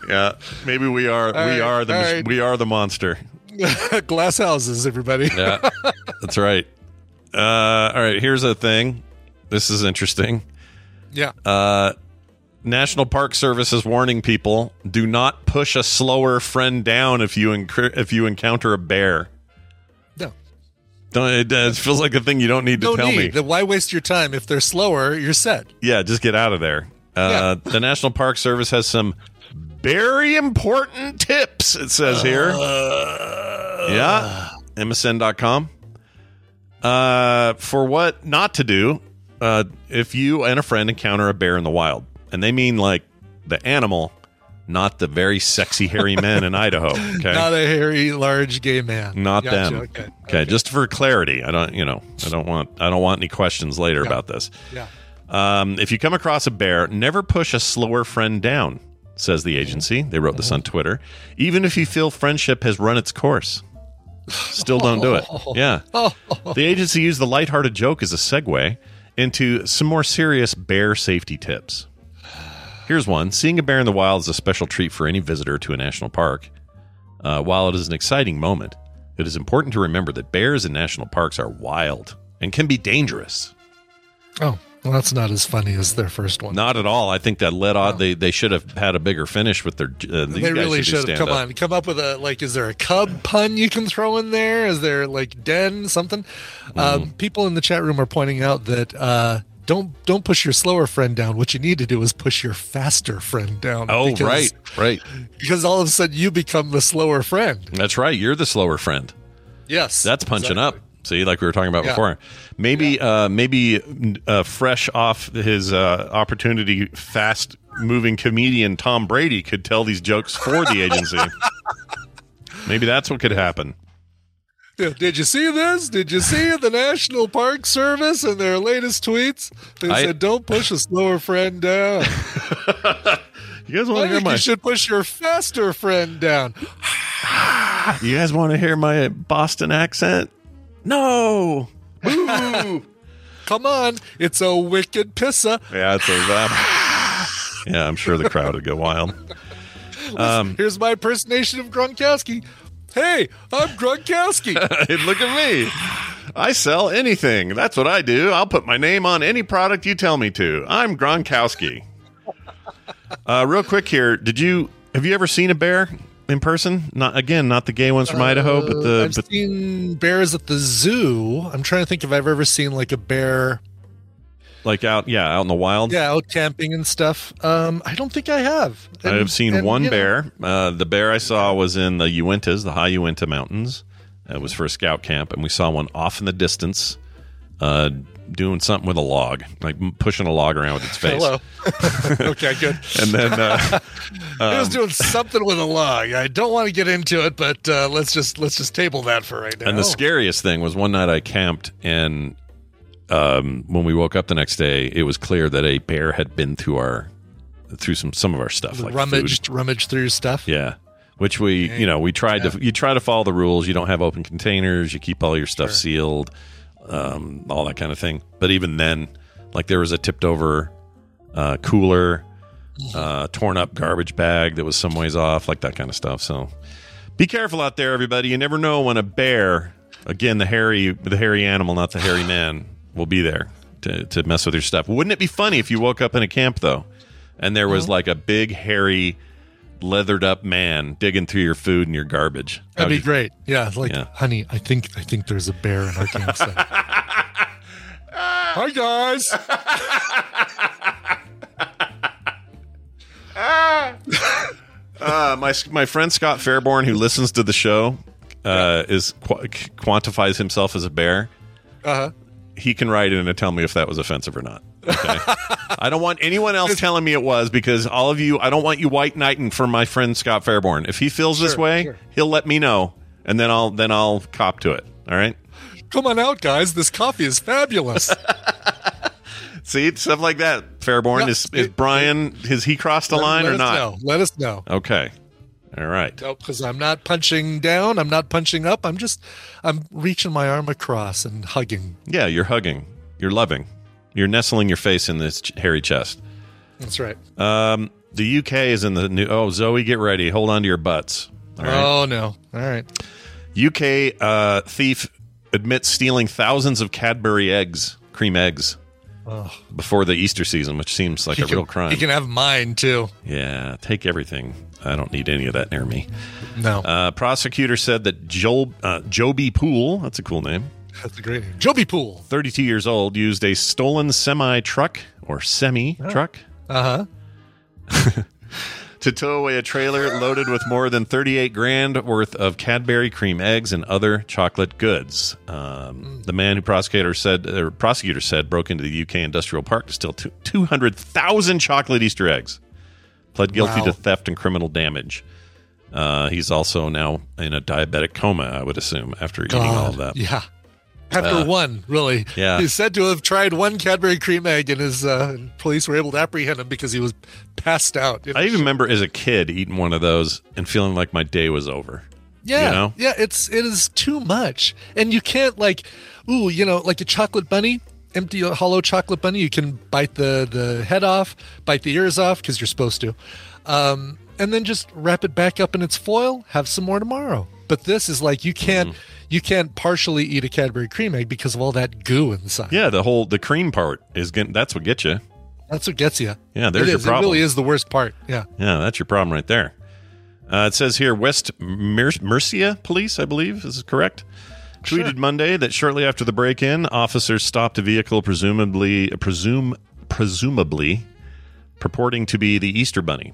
yeah, maybe we are we right, are the all right. we are the monster. Glass houses, everybody. Yeah, that's right. Uh, all right, here's a thing. This is interesting. Yeah. Uh, National Park Service is warning people: do not push a slower friend down if you enc- if you encounter a bear. no. Don't, it, uh, it feels like a thing you don't need to No tell need. me. Why waste your time? If they're slower, you're set. Yeah, just get out of there. Uh, The National Park Service has some very important tips, it says here. yeah, MSN.com. Uh, for what not to do uh, if you and a friend encounter a bear in the wild. And they mean like the animal, not the very sexy, hairy men in Idaho. Okay. Not a hairy, large gay man. Not Gotcha, them. Okay. okay. Just for clarity, I don't, you know, I don't want, I don't want any questions later about this. Yeah. Um, if you come across a bear, never push a slower friend down, says the agency. They wrote this on Twitter. Even if you feel friendship has run its course, still don't do it. Yeah. The agency used the lighthearted joke as a segue into some more serious bear safety tips. Here's one Seeing a bear in the wild is a special treat for any visitor to a national park. Uh, while it is an exciting moment, it is important to remember that bears in national parks are wild and can be dangerous. Oh, well, that's not as funny as their first one. Not at all. I think that led on. They they should have had a bigger finish with their. Uh, they really should have come stand-up. on, come up with a like. Is there a cub pun you can throw in there? Is there like den something? Mm. Um, people in the chat room are pointing out that uh, don't don't push your slower friend down. What you need to do is push your faster friend down. Oh, because- right, right. Because all of a sudden you become the slower friend. That's right. You're the slower friend. Yes, That's punching exactly. up. See, like we were talking about Yeah. before. Maybe, uh, maybe uh, fresh off his uh, opportunity, fast moving comedian Tom Brady could tell these jokes for the agency. maybe that's what could happen. Did you see this? Did you see the National Park Service and their latest tweets? They I- said, "Don't push a slower friend down. You guys want to hear my? you should push your faster friend down." You guys want to hear my Boston accent? No. Come on, it's a wicked pissa. yeah, it's a. Yeah, I'm sure the crowd would go wild. Um, Here's my impersonation of Gronkowski. Hey, I'm Gronkowski. Look at me. I sell anything. That's what I do. I'll put my name on any product you tell me to. I'm Gronkowski. Uh, real quick here, did you have you ever seen a bear in person? Not again, not the gay ones from Idaho, but the Uh, I've but seen bears at the zoo. I'm trying to think if I've ever seen like a bear, like out yeah, out in the wild. yeah, out camping and stuff. Um, I don't think I have. And- I've seen and, one you know, bear. Uh, the bear I saw was in the Uintas, the high Uinta Mountains. It was for a scout camp, and we saw one off in the distance, uh, doing something with a log, like pushing a log around with its face. Hello. okay, good. And then uh, he was doing something with a log. I don't want to get into it, but uh, let's just let's just table that for right now. And the scariest thing was one night I camped, and um, when we woke up the next day, it was clear that a bear had been through our through some some of our stuff, like rummaged food. rummaged through stuff. Yeah, which we you know we tried to you try to follow the rules. You don't have open containers. You keep all your stuff sealed, um, all that kind of thing. But even then, like there was a tipped over uh, cooler, uh, torn up garbage bag that was some ways off, like that kind of stuff. So be careful out there, everybody. You never know when a bear, again the hairy the hairy animal, not the hairy man, will be there to to mess with your stuff. Wouldn't it be funny if you woke up in a camp though, and there was like a big hairy leathered up man digging through your food and your garbage. That'd be How'd you- great. Yeah, like, Yeah. honey, I think I think there's a bear in our campsite. Hi guys. Uh, my my friend Scott Fairborn, who listens to the show, uh, is qu- quantifies himself as a bear. Uh-huh. He can write in and tell me if that was offensive or not. Okay? I don't want anyone else telling me it was because all of you. I don't want you white knighting for my friend Scott Fairborn. If he feels this way, sure. he'll let me know, and then I'll then I'll cop to it. All right. Come on out, guys. This coffee is fabulous. See stuff like that. Fairborn is is it- Brian. Has he crossed the line Let or us not? know. Let us know. Okay. All right. No, because I'm not punching down. I'm not punching up. I'm just, I'm reaching my arm across and hugging. Yeah, you're hugging. You're loving. You're nestling your face in this hairy chest. That's right. Um, the UK is in the new. Oh, Zoe, get ready. Hold on to your butts. All right. Oh no! All right. UK uh, thief admits stealing thousands of Cadbury eggs, cream eggs, before the Easter season, which seems like He a can, real crime. He can have mine too. yeah, take everything. I don't need any of that near me. No, Uh, prosecutor said that Joel, uh, Joby Pool, that's a cool name, that's a great name. Joby Pool. 32 years old, used a stolen semi truck or semi truck Uh huh. to tow away a trailer loaded with more than 38 grand worth of Cadbury cream eggs and other chocolate goods. Um, The man who prosecutor said, uh, prosecutor said, broke into the UK industrial park to steal two- 200,000 chocolate Easter eggs. Pled guilty Wow. to theft and criminal damage. Uh, he's also now in a diabetic coma, I would assume, after eating all of that. Yeah. After Uh, one, really. yeah. He's said to have tried one Cadbury cream egg, and his uh, police were able to apprehend him because he was passed out. I even remember as a kid eating one of those and feeling like my day was over. Yeah, You know? yeah, it's it is too much, and you can't like, ooh, you know, like a chocolate bunny, empty a hollow chocolate bunny. You can bite the the head off, bite the ears off because you're supposed to, um, and then just wrap it back up in its foil. Have some more tomorrow. But this is like you can't Mm-hmm. You can't partially eat a Cadbury cream egg because of all that goo inside. Yeah, the whole the cream part is getting that's what gets you. that's what gets you. Yeah, there's it your is. problem. It really is the worst part. Yeah. Yeah, that's your problem right there. Uh, it says here West Mer- Mercia police, I believe, is correct? Tweeted Monday that shortly after the break-in, officers stopped a vehicle presumably presume presumably purporting to be the Easter Bunny.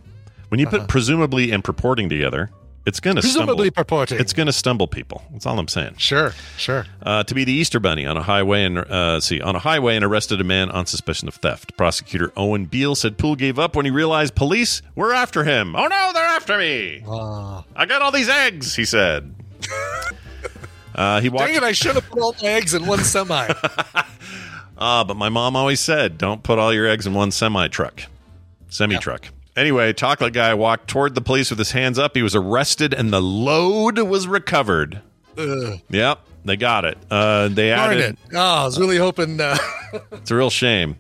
When you put presumably and purporting together, it's going to Presumably stumble. purporting. It's going to stumble people. That's all I'm saying. Sure. Sure. uh, to be the Easter Bunny on a highway and uh, see on a highway and arrested a man on suspicion of theft. Prosecutor Owen Beale said Poole gave up when he realized police were after him. Oh no, they're after me! Ah. I got all these eggs. He said. Uh, he walked. Dang it! I should have put all my eggs in one semi. Ah, but my mom always said, "Don't put all your eggs in one semi truck, semi truck." Anyway, chocolate guy walked toward the police with his hands up. He was arrested, and the load was recovered. Ugh. Yep, they got it. Uh, they Darn added. it! Oh, I was really hoping. Uh, It's a real shame.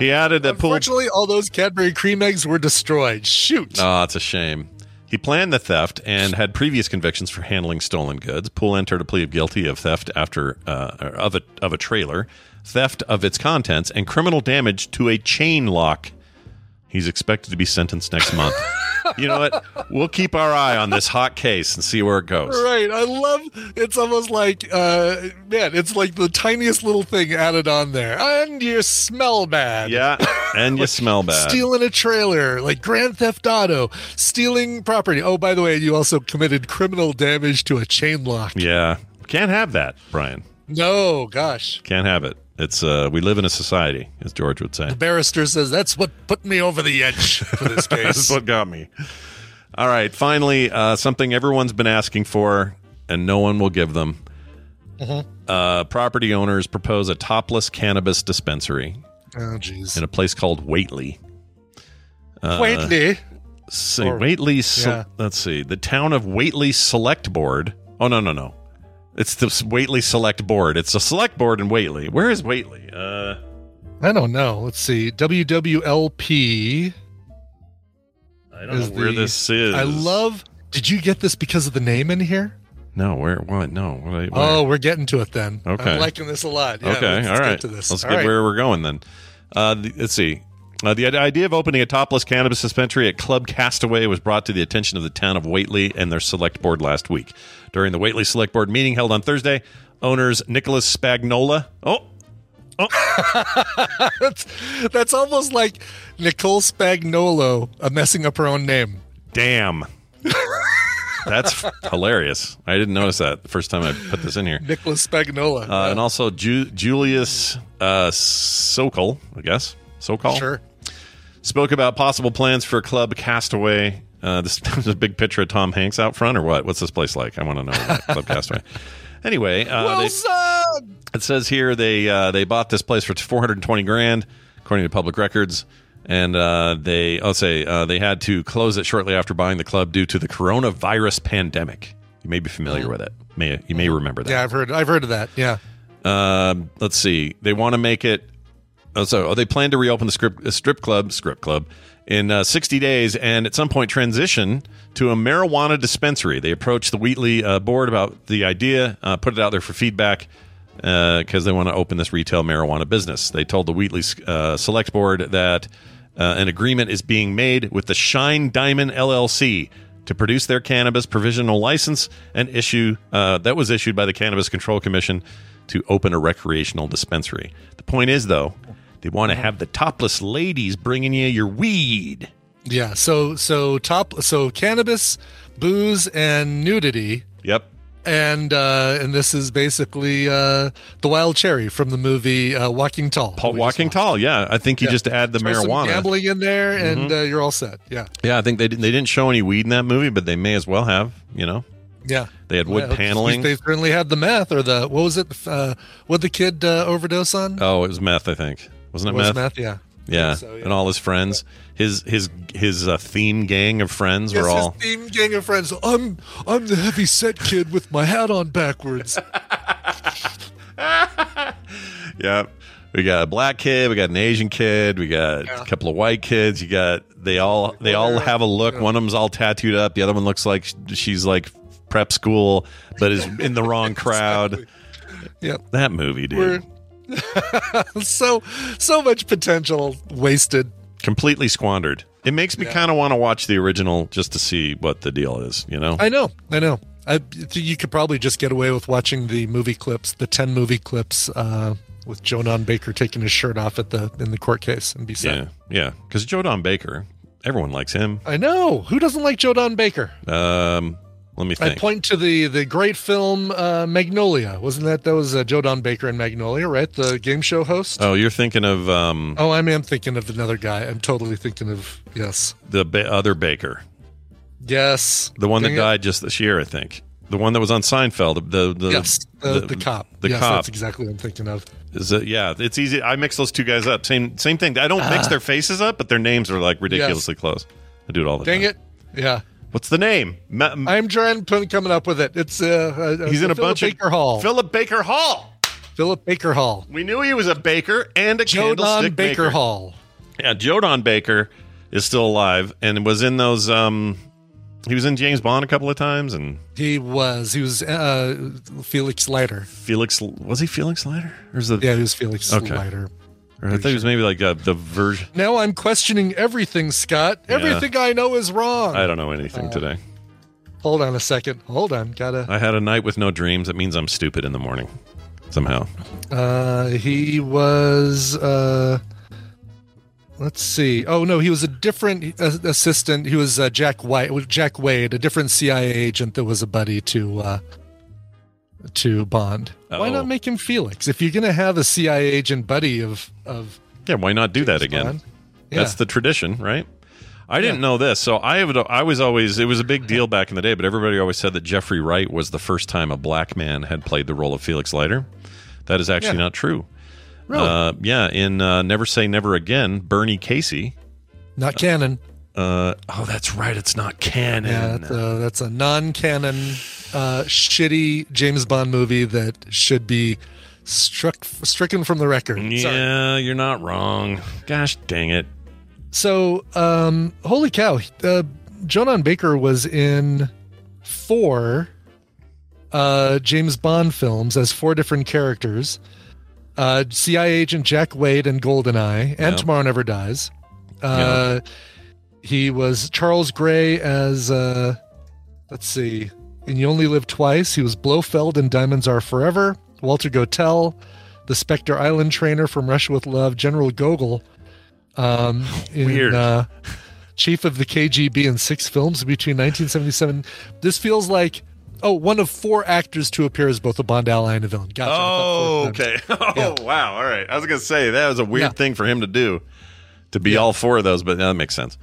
He added that unfortunately, all those Cadbury cream eggs were destroyed. Shoot! Oh, it's a shame. He planned the theft and had previous convictions for handling stolen goods. Poole entered a plea of guilty of theft after uh, of a of a trailer, theft of its contents, and criminal damage to a chain lock. He's expected to be sentenced next month. you know what? We'll keep our eye on this hot case and see where it goes. Right, I love. It's almost like, uh, man, it's like the tiniest little thing added on there, and you smell bad. Yeah, and you smell bad. Stealing a trailer, like Grand Theft Auto, stealing property. Oh, by the way, you also committed criminal damage to a chain lock. Yeah, can't have that, Brian. No, gosh. Can't have it. It's uh, we live in a society, as George would say. The barrister says that's what put me over the edge for this case. That's what got me. All right, finally, uh, something everyone's been asking for, and no one will give them. Uh, property owners propose a topless cannabis dispensary oh, jeez. in a place called Whately. Uh, Whately. See, Or- Whately. Se- yeah. Let's see. The town of Whately Select Board. Oh no, no, no. It's the Whately Select Board. It's a select board in Whately. Where is Whately? Uh, I don't know. Let's see. WWLP. I don't know where the- this is. I love. Did you get this because of the name in here? No, where? What? No. What, where? Oh, we're getting to it then. Okay. I'm liking this a lot. Yeah, okay, let's, all let's right. Get to this. Let's All get right. where we're going then. Uh, the, let's see. Uh, the idea of opening a topless cannabis dispensary at Club Castaway was brought to the attention of the town of Whately and their select board last week. During the Whately select board meeting held on Thursday, owners Nicholas Spagnola. Oh, oh. that's that's almost like Nicole Spagnolo uh, messing up her own name. damn. That's hilarious. I didn't notice that the first time I put this in here. Nicholas Spagnola. Uh, and also Ju- Julius uh, Sokol, I guess. Sokol? sure. spoke about possible plans for a Club Castaway. Uh, this is a big picture of Tom Hanks out front, or what? What's this place like? I want to know Club Castaway. Anyway, uh, they, it says here they uh, they bought this place for 420 grand, according to public records, and uh, they I'll say uh, they had to close it shortly after buying the club due to the coronavirus pandemic. You may be familiar with it. May you may remember that. Yeah, I've heard. I've heard of that. Yeah. Um, let's see. They want to make it. Oh, so oh, they plan to reopen the script, uh, strip club, script club, in uh, 60 days, and at some point transition to a marijuana dispensary. They approached the Whately uh, board about the idea, uh, put it out there for feedback because they want to open this retail marijuana business. They told the Whately uh, select board that uh, an agreement is being made with the Shine Diamond LLC to produce their cannabis provisional license and issue uh, that was issued by the Cannabis Control Commission to open a recreational dispensary. The point is, though, they want to have the topless ladies bringing you your weed. Yeah. So so top so cannabis, booze, and nudity. Yep. And uh, and this is basically uh, the wild cherry from the movie uh, Walking Tall. Paul Walking. Tall. Yeah, I think you Yeah. just add the some marijuana. gambling in there, and uh, you're all set. Yeah, Yeah, I think they didn't, they didn't show any weed in that movie, but they may as well have. You know, yeah. they had wood Well, paneling. They certainly had the meth or the what was it? Uh, what the kid uh, overdose on? oh, it was meth. I think wasn't it was meth? meth? Yeah. Yeah. so, yeah. and all his friends, his his his uh, theme gang of friends Yes, were all. his theme gang of friends. I'm I'm the heavy set kid with my hat on backwards. yep. We got a black kid, we got an Asian kid, we got a couple of white kids. You got they all they all have a look. One of them's all tattooed up. The other one looks like she's like prep school, but is in the wrong crowd. Yep. That movie, dude, We're so so much potential wasted. completely squandered. It makes me kind of want to watch the original just to see what the deal is. You know? I know, I know. I, you could probably just get away with watching the movie clips, the ten movie clips, uh, with Joe Don Baker taking his shirt off at the in the court case and be set. yeah, yeah. Because Joe Don Baker, everyone likes him. I know. Who doesn't like Joe Don Baker? Um, let me I point to the the great film uh, Magnolia. Wasn't that that was uh, Joe Don Baker in Magnolia, right? The game show host. oh, you're thinking of um, Oh, I am thinking of another guy. I'm totally thinking of yes, the ba- other Baker. yes, The one that Dang it. died just this year, I think. The one that was on Seinfeld. The the Yes, the, the, cop. The yes, cop. That's exactly what I'm thinking of. Is it, yeah, it's easy. I mix those two guys up. Same same thing. I don't mix their faces up, but their names are like ridiculously close. I do it all the Dang time. Dang it! Yeah, What's the name? Ma- I'm trying to coming up with it. It's uh, uh He's in a Philip bunch Baker of Hall. Philip Baker Hall. Philip Baker Hall. We knew he was a baker and a Joe candlestick Baker maker. Hall. Yeah, Joe Don Baker is still alive and was in those. um He was in James Bond a couple of times, and He was. He was uh, Felix Leiter. Felix was he Felix Leiter or is the Yeah, he was Felix Okay. Leiter. Or I think it was maybe like uh, the version. Now I'm questioning everything, Scott. Everything I know is wrong. I don't know anything today. Hold on a second. Hold on. Gotta. I had a night with no dreams. That means I'm stupid in the morning. Somehow. Uh, he was. Uh, let's see. Oh no, he was a different uh, assistant. He was uh, Jack White, Jack Wade, a different CIA agent that was a buddy to uh, to Bond. Why Oh. not make him Felix? If you're gonna have a CIA agent buddy of of Yeah, why not do that again? Bond, That's the tradition, right? I didn't Yeah. know this. So I have I was always it was a big deal back in the day, but everybody always said that Jeffrey Wright was the first time a black man had played the role of Felix Leiter. That is actually Yeah. not true. Really? Uh, yeah, in uh, Never Say Never Again, Bernie Casey. not canon. Uh, oh, that's right. It's not canon. Yeah, that's a, that's a non-canon, uh, shitty James Bond movie that should be struck stricken from the record. Sorry. yeah, you're not wrong. Gosh dang it. So, um, holy cow, uh, Joe Don Baker was in four uh, James Bond films as four different characters. Uh, CIA agent Jack Wade and Goldeneye, and Yeah. Tomorrow Never Dies. Uh, He was Charles Gray as, uh, let's see, and You Only Live Twice. He was Blofeld in Diamonds Are Forever. Walter Gotell, the Spectre Island trainer from Russia with Love. General Gogol. Um, in, Weird. Uh, chief of the KGB in six films between 1977. This feels like. Oh, one of four actors to appear as both a Bond ally and a villain. Gotcha. Oh, okay. Oh, Yeah. wow. All right. I was gonna say that was a weird Yeah. thing for him to do, to be all four of those, but that makes sense.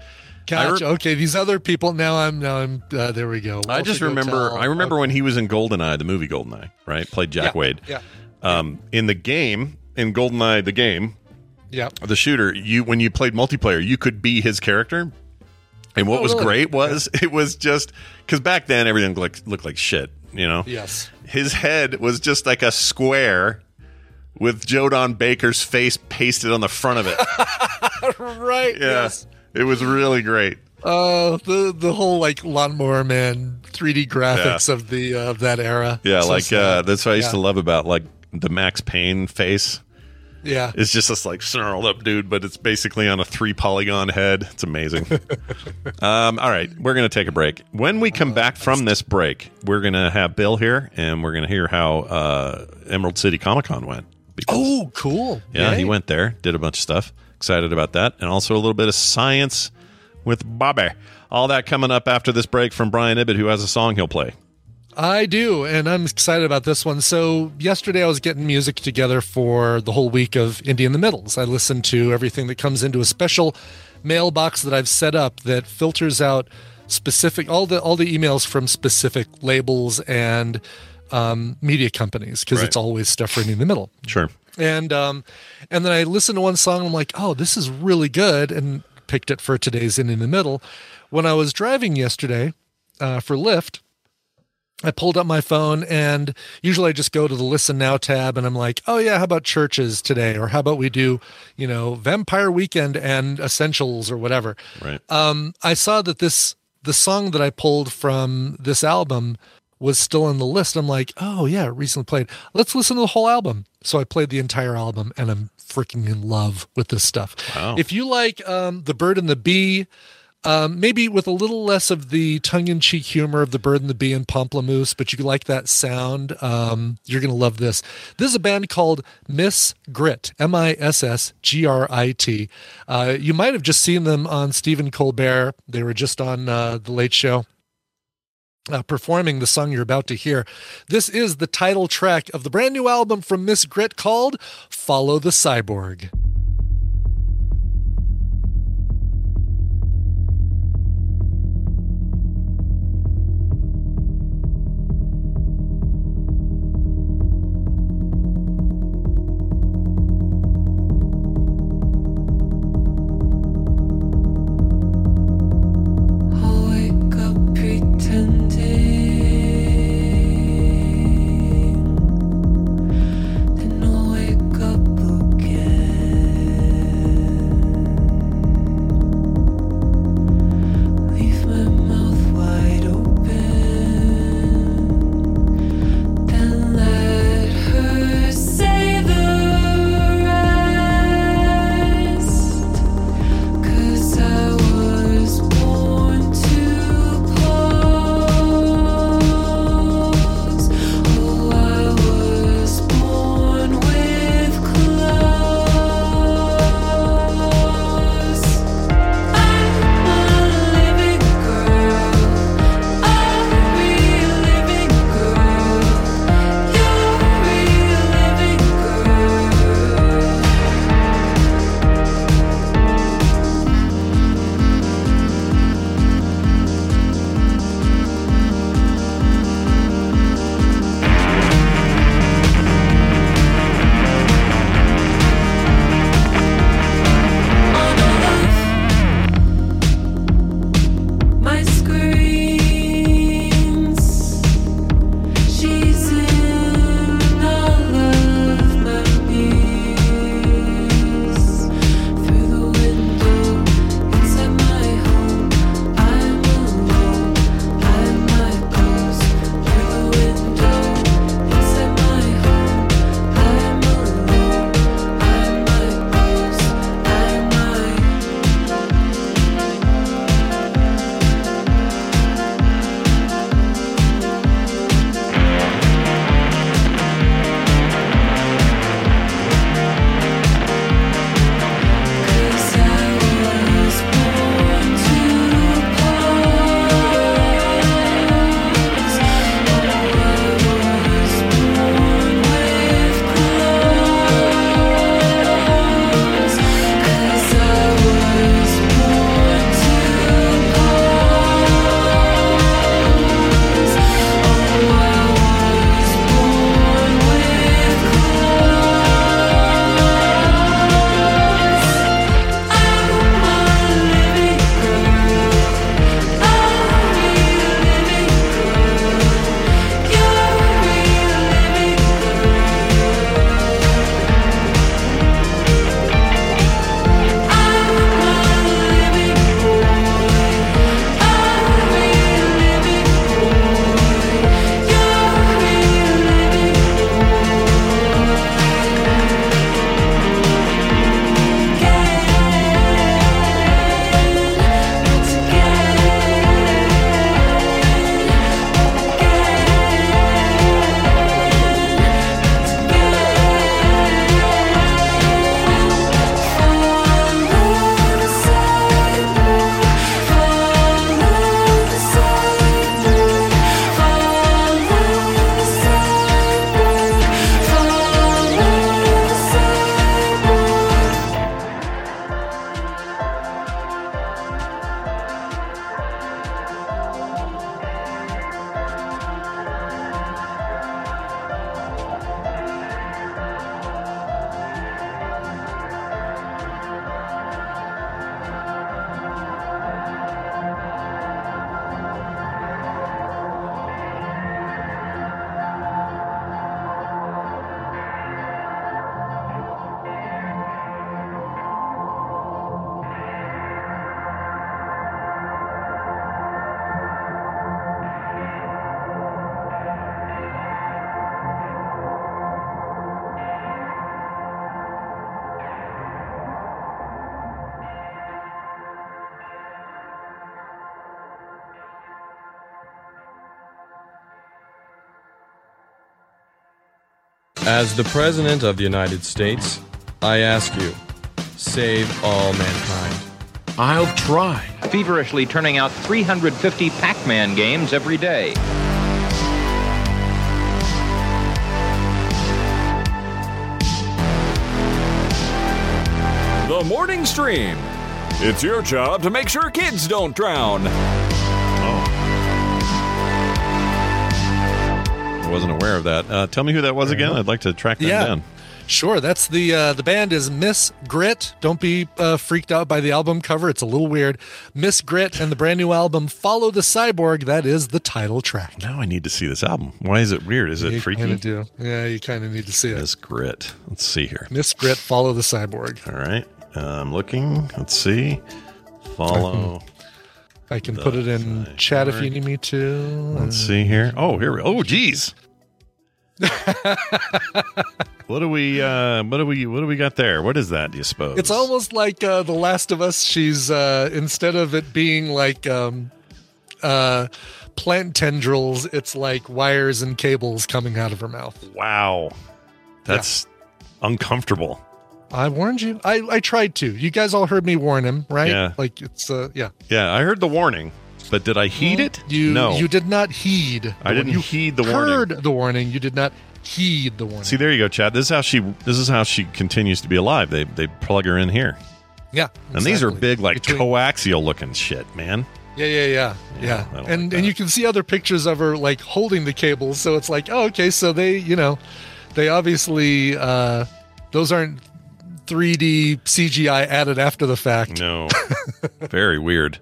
Gotcha. Re- okay, these other people. Now I'm. Now I'm. Uh, there we go. I just remember. Gotell. I remember Okay. when he was in Goldeneye, the movie Goldeneye, right? Played Jack Yeah, Wade. Yeah. Um, in the game, in Goldeneye, the game, Yeah. the shooter, you when you played multiplayer, you could be his character. And what Oh, was really? great was it was just because back then everything looked looked like shit. You know, Yes. his head was just like a square with Joe Don Baker's face pasted on the front of it. right. Yeah, Yes. It was really great. Uh, the the whole like lawnmower man 3D graphics of the uh, of that era. Yeah, So like sad. uh, that's what I used Yeah. to love about like the Max Payne face. Yeah. It's just this like snarled up dude, but it's basically on a three polygon head. It's amazing. um, all right, we're gonna take a break. When we come back from this break, we're gonna have Bill here, and we're gonna hear how uh, Emerald City Comic Con went. Because, Oh, cool. yeah, he went there, did a bunch of stuff. Excited about that, and also a little bit of science with Bobby. All that coming up after this break from Brian Ibbott, who has a song he'll play. I do, and I'm excited about this one. So yesterday I was getting music together for the whole week of Indie in the Middles. I listen to everything that comes into a special mailbox that I've set up that filters out specific all the all the emails from specific labels and um, media companies because Right. it's always stuff Indie in the Middle. Sure. and um and then i listened to one song and i'm like oh this is really good and picked it for today's in in the middle when i was driving yesterday uh, for lyft i pulled up my phone and usually i just go to the listen now tab and i'm like oh yeah how about churches today or how about we do you know vampire weekend and essentials or whatever Right. um, I saw that this the song that I pulled from this album was still on the list. I'm like, oh yeah, recently played. Let's listen to the whole album. So I played the entire album, and I'm freaking in love with this stuff. Wow. If you like um, the Bird and the Bee. Um, maybe with a little less of the tongue-in-cheek humor of the bird and the bee and Pomplamoose, but you like that sound. Um, you're gonna love this. This is a band called Miss Grit, M-I-S-S-G-R-I-T. Uh, you might have just seen them on Stephen Colbert. They were just on uh, the Late Show. Uh, performing the song you're about to hear. This is the title track of the brand new album from Miss Grit called Follow the Cyborg. As the President of the United States, I ask you, save all mankind. I'll try. Feverishly turning out 350 Pac Man games every day. The Morning Stream. It's your job to make sure kids don't drown. Wasn't aware of that. Uh, tell me who that was again. I'd like to track that Yeah. down. Sure, that's the uh, the band is Miss Grit. Don't be uh, freaked out by the album cover; it's a little weird. Miss Grit and the brand new album "Follow the Cyborg." That is the title track. Now I need to see this album. Why is it weird? Is it you freaky? do. Yeah, you kind of need to see it. Miss Grit. Let's see here. Miss Grit, "Follow the Cyborg." All right. I'm looking. Let's see. Follow. I can put it in chat if you need me to. Let's see here. Oh, here we. Oh, geez. what do we? Uh, what do we? What do we got there? What is that? Do you suppose? It's almost like uh, The Last of Us. She's uh, instead of it being like um, uh, plant tendrils, it's like wires and cables coming out of her mouth. Wow. That's uncomfortable. I warned you. I, I tried to. You guys all heard me warn him, right? Yeah. Like it's uh yeah. Yeah, I heard the warning, but did I heed it? You no. you did not heed. I didn't you heed the warning. heard the warning. You did not heed the warning. See, there you go, Chad. This is how she. This is how she continues to be alive. They they plug her in here, yeah. and these are big, like Between- coaxial looking shit, man. Yeah, yeah, yeah, yeah. Don't and like and you can see other pictures of her like holding the cables. So it's like, oh, okay. So they, you know, they obviously uh those aren't 3D CGI added after the fact. No, very weird.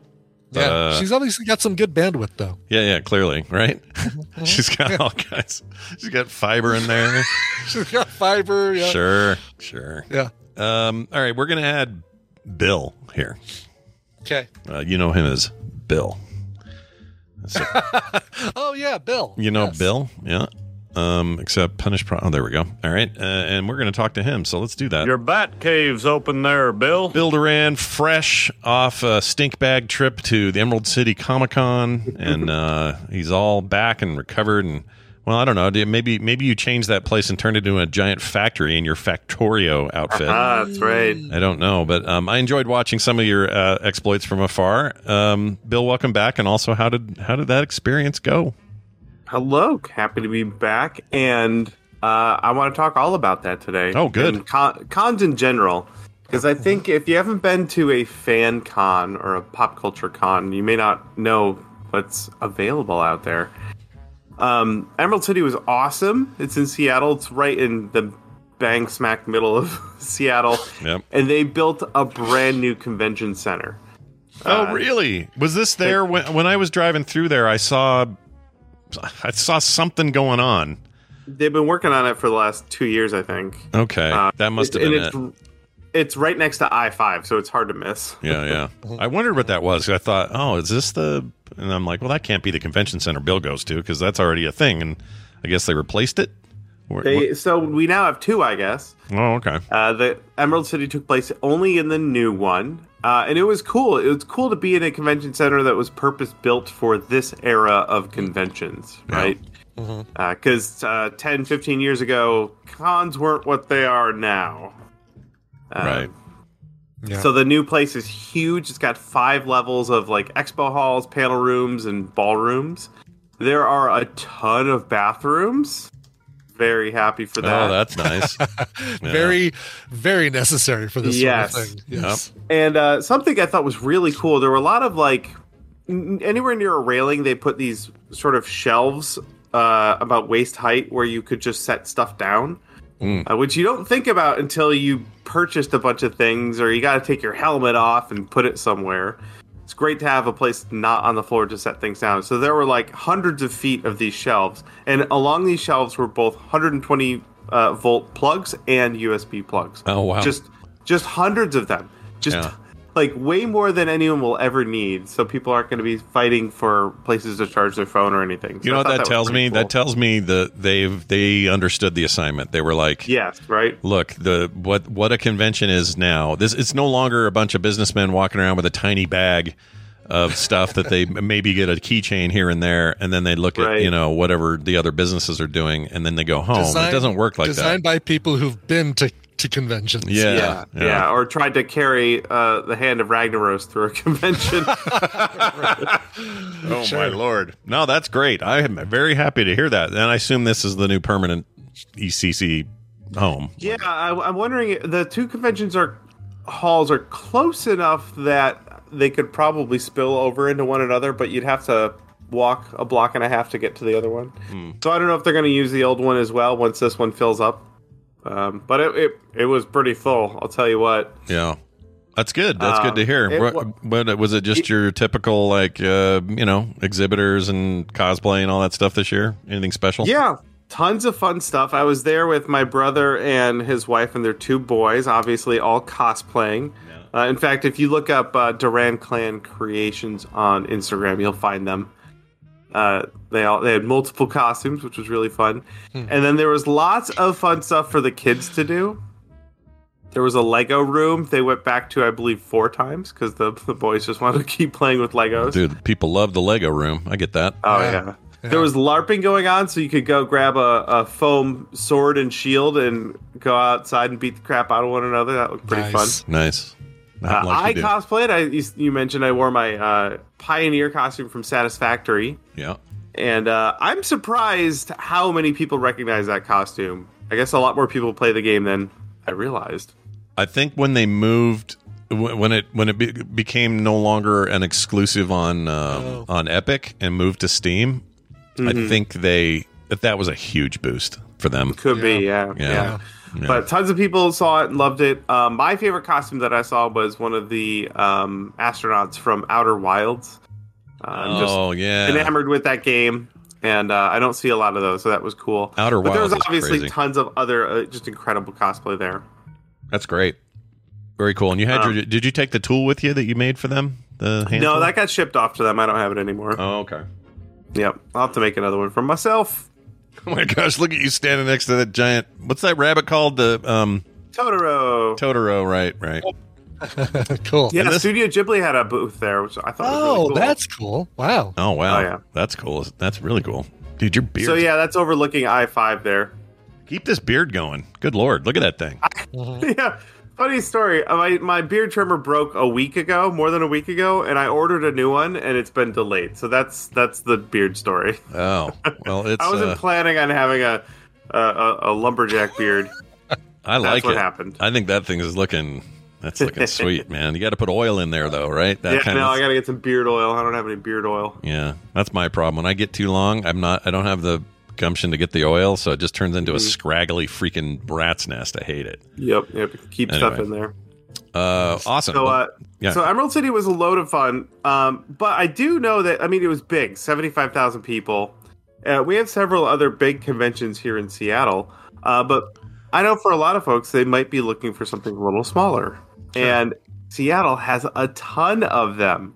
Yeah, uh, she's obviously got some good bandwidth though. yeah, yeah, clearly, right? she's got all kinds. She's got fiber in there. She's got fiber. Yeah. Sure, sure. Yeah. Um, all right, we're gonna add Bill here. Okay. Uh, you know him as Bill. So- Oh yeah, Bill. You know Yes. Bill, yeah. Um, except punish. Pro- oh, there we go. All right, uh, and we're going to talk to him. So let's do that. Your bat cave's open there, Bill. Bill Duran, fresh off a stink bag trip to the Emerald City Comic Con, and uh, he's all back and recovered. And well, I don't know. Maybe maybe you changed that place and turned it into a giant factory in your Factorio outfit. Ah, that's right. I don't know, but um, I enjoyed watching some of your uh, exploits from afar. Um, Bill, welcome back. And also, how did how did that experience go? Hello, happy to be back, and uh, I want to talk all about that today. Oh, good. And con- cons in general, because I think if you haven't been to a fan con or a pop culture con, you may not know what's available out there. Um, Emerald City was awesome. It's in Seattle. It's right in the bang smack middle of Seattle, Yep. and they built a brand new convention center. Oh, Uh, really? Was this there when when I was driving through there? I saw I saw something going on. They've been working on it for the last two years, I think. Okay, Uh, that must have been it's, it. It's right next to I five, so it's hard to miss. Yeah, yeah. I wondered what that was. I thought, oh, is this the? And I'm like, well, that can't be the convention center Bill goes to because that's already a thing. And I guess they replaced it. Or- They, so we now have two, I guess. oh, okay. Uh, the Emerald City took place only in the new one, uh, and it was cool. It was cool to be in a convention center that was purpose built for this era of conventions, right? Because uh, 10, 15 years ago, cons weren't what they are now. Uh, right. Yeah. So the new place is huge. It's got five levels of like expo halls, panel rooms, and ballrooms. There are a ton of bathrooms. Very happy for that. Oh, that's nice. Yeah. Very, very necessary for this Yes. sort of thing. Yes. And uh, something I thought was really cool. There were a lot of like n- anywhere near a railing, they put these sort of shelves uh, about waist height where you could just set stuff down, Mm. uh, which you don't think about until you purchased a bunch of things or you got to take your helmet off and put it somewhere. It's great to have a place not on the floor to set things down. So there were like hundreds of feet of these shelves, and along these shelves were both 120 uh, volt plugs and USB plugs. Oh, wow. Just just hundreds of them. Just Yeah. Like way more than anyone will ever need. So people aren't going to be fighting for places to charge their phone or anything. So You know what thought that, tells me? cool. That tells me that they've they understood the assignment. They were like, yes, right. look, the what what a convention is now. This it's no longer a bunch of businessmen walking around with a tiny bag of stuff that they maybe get a keychain here and there, and then they look at you know whatever the other businesses are doing, and then they go home. Design- it doesn't work like designed that. by people who've been to, to conventions. Yeah, yeah, yeah, or tried to carry uh, the hand of Ragnaros through a convention. Oh my lord! No, that's great. I am very happy to hear that. And I assume this is the new permanent ECC home. yeah, I, I'm wondering. The two conventions are halls are close enough that they could probably spill over into one another, but you'd have to walk a block and a half to get to the other one. So I don't know if they're going to use the old one as well once this one fills up. Um, but it, it it was pretty full. I'll tell you what. Yeah. That's good. That's good to Um, hear. it What, what was it? Just your typical like uh, you know exhibitors and cosplay and all that stuff this year? Anything special? Yeah, tons of fun stuff. I was there with my brother and his wife and their two boys, obviously all cosplaying. Uh, in fact, if you look up uh, Duran Clan Creations on Instagram, you'll find them. Uh, they all they had multiple costumes, which was really fun, and then there was lots of fun stuff for the kids to do. There was a Lego room. They went back to, I believe, four times because the the boys just wanted to keep playing with Legos. Dude, people love the Lego room. I get that. Oh yeah. There was LARPing going on, so you could go grab a, a foam sword and shield and go outside and beat the crap out of one another. That looked pretty fun. Nice. Nice. fun. Not Uh, I cosplayed. I you, you mentioned I wore my uh, Pioneer costume from Satisfactory, yeah. and uh, I'm surprised how many people recognize that costume. I guess a lot more people play the game than I realized. I think when they moved when it when it be, became no longer an exclusive on um, on Epic and moved to Steam, I Mhm. think they that that was a huge boost for them. Could be, yeah, Yeah. yeah. Yeah. But tons of people saw it and loved it. Um, my favorite costume that I saw was one of the um, astronauts from Outer Wilds. Uh, I'm just Oh, yeah. enamored with that game, and uh, I don't see a lot of those, so that was cool. Outer but there Wilds is obviously crazy. tons of other uh, just incredible cosplay there. That's great. Very cool. And you had Um, your did you take the tool with you that you made for them? The no, tool? that got shipped off to them. I don't have it anymore. Oh, okay. Yep, I'll have to make another one for myself. Oh my gosh, look at you standing next to that giant what's that rabbit called? The um Totoro. Totoro, right, right. cool. Yeah, And this- Studio Ghibli had a booth there, which I thought was really Oh, cool. that's cool. Wow. Oh wow. Oh, yeah. That's cool. That's really cool. Dude, your beard. So yeah, that's overlooking I five there. Keep this beard going. Good lord. Look at that thing. yeah. Funny story. Uh, My my beard trimmer broke a week ago, more than a week ago, and I ordered a new one, and it's been delayed. So that's that's the beard story. Oh. Well it's I wasn't uh, planning on having a a, a, lumberjack beard. I like what it. happened. I think that thing is looking that's looking sweet, man. You got to put oil in there though, right? That yeah, no, of I gotta get some beard oil. I don't have any beard oil. Yeah, that's my problem. When I get too long, I'm not. I don't have the gumption to get the oil, so it just turns into a Mhm. scraggly freaking rat's nest. I hate it. Yep, yep. Keep stuff in there. Uh, awesome. So, uh, yeah. so Emerald City was a load of fun. Um, but I do know that I mean it was big, seventy five thousand people. Uh, we have several other big conventions here in Seattle, uh, but I know for a lot of folks they might be looking for something a little smaller, and Seattle has a ton of them.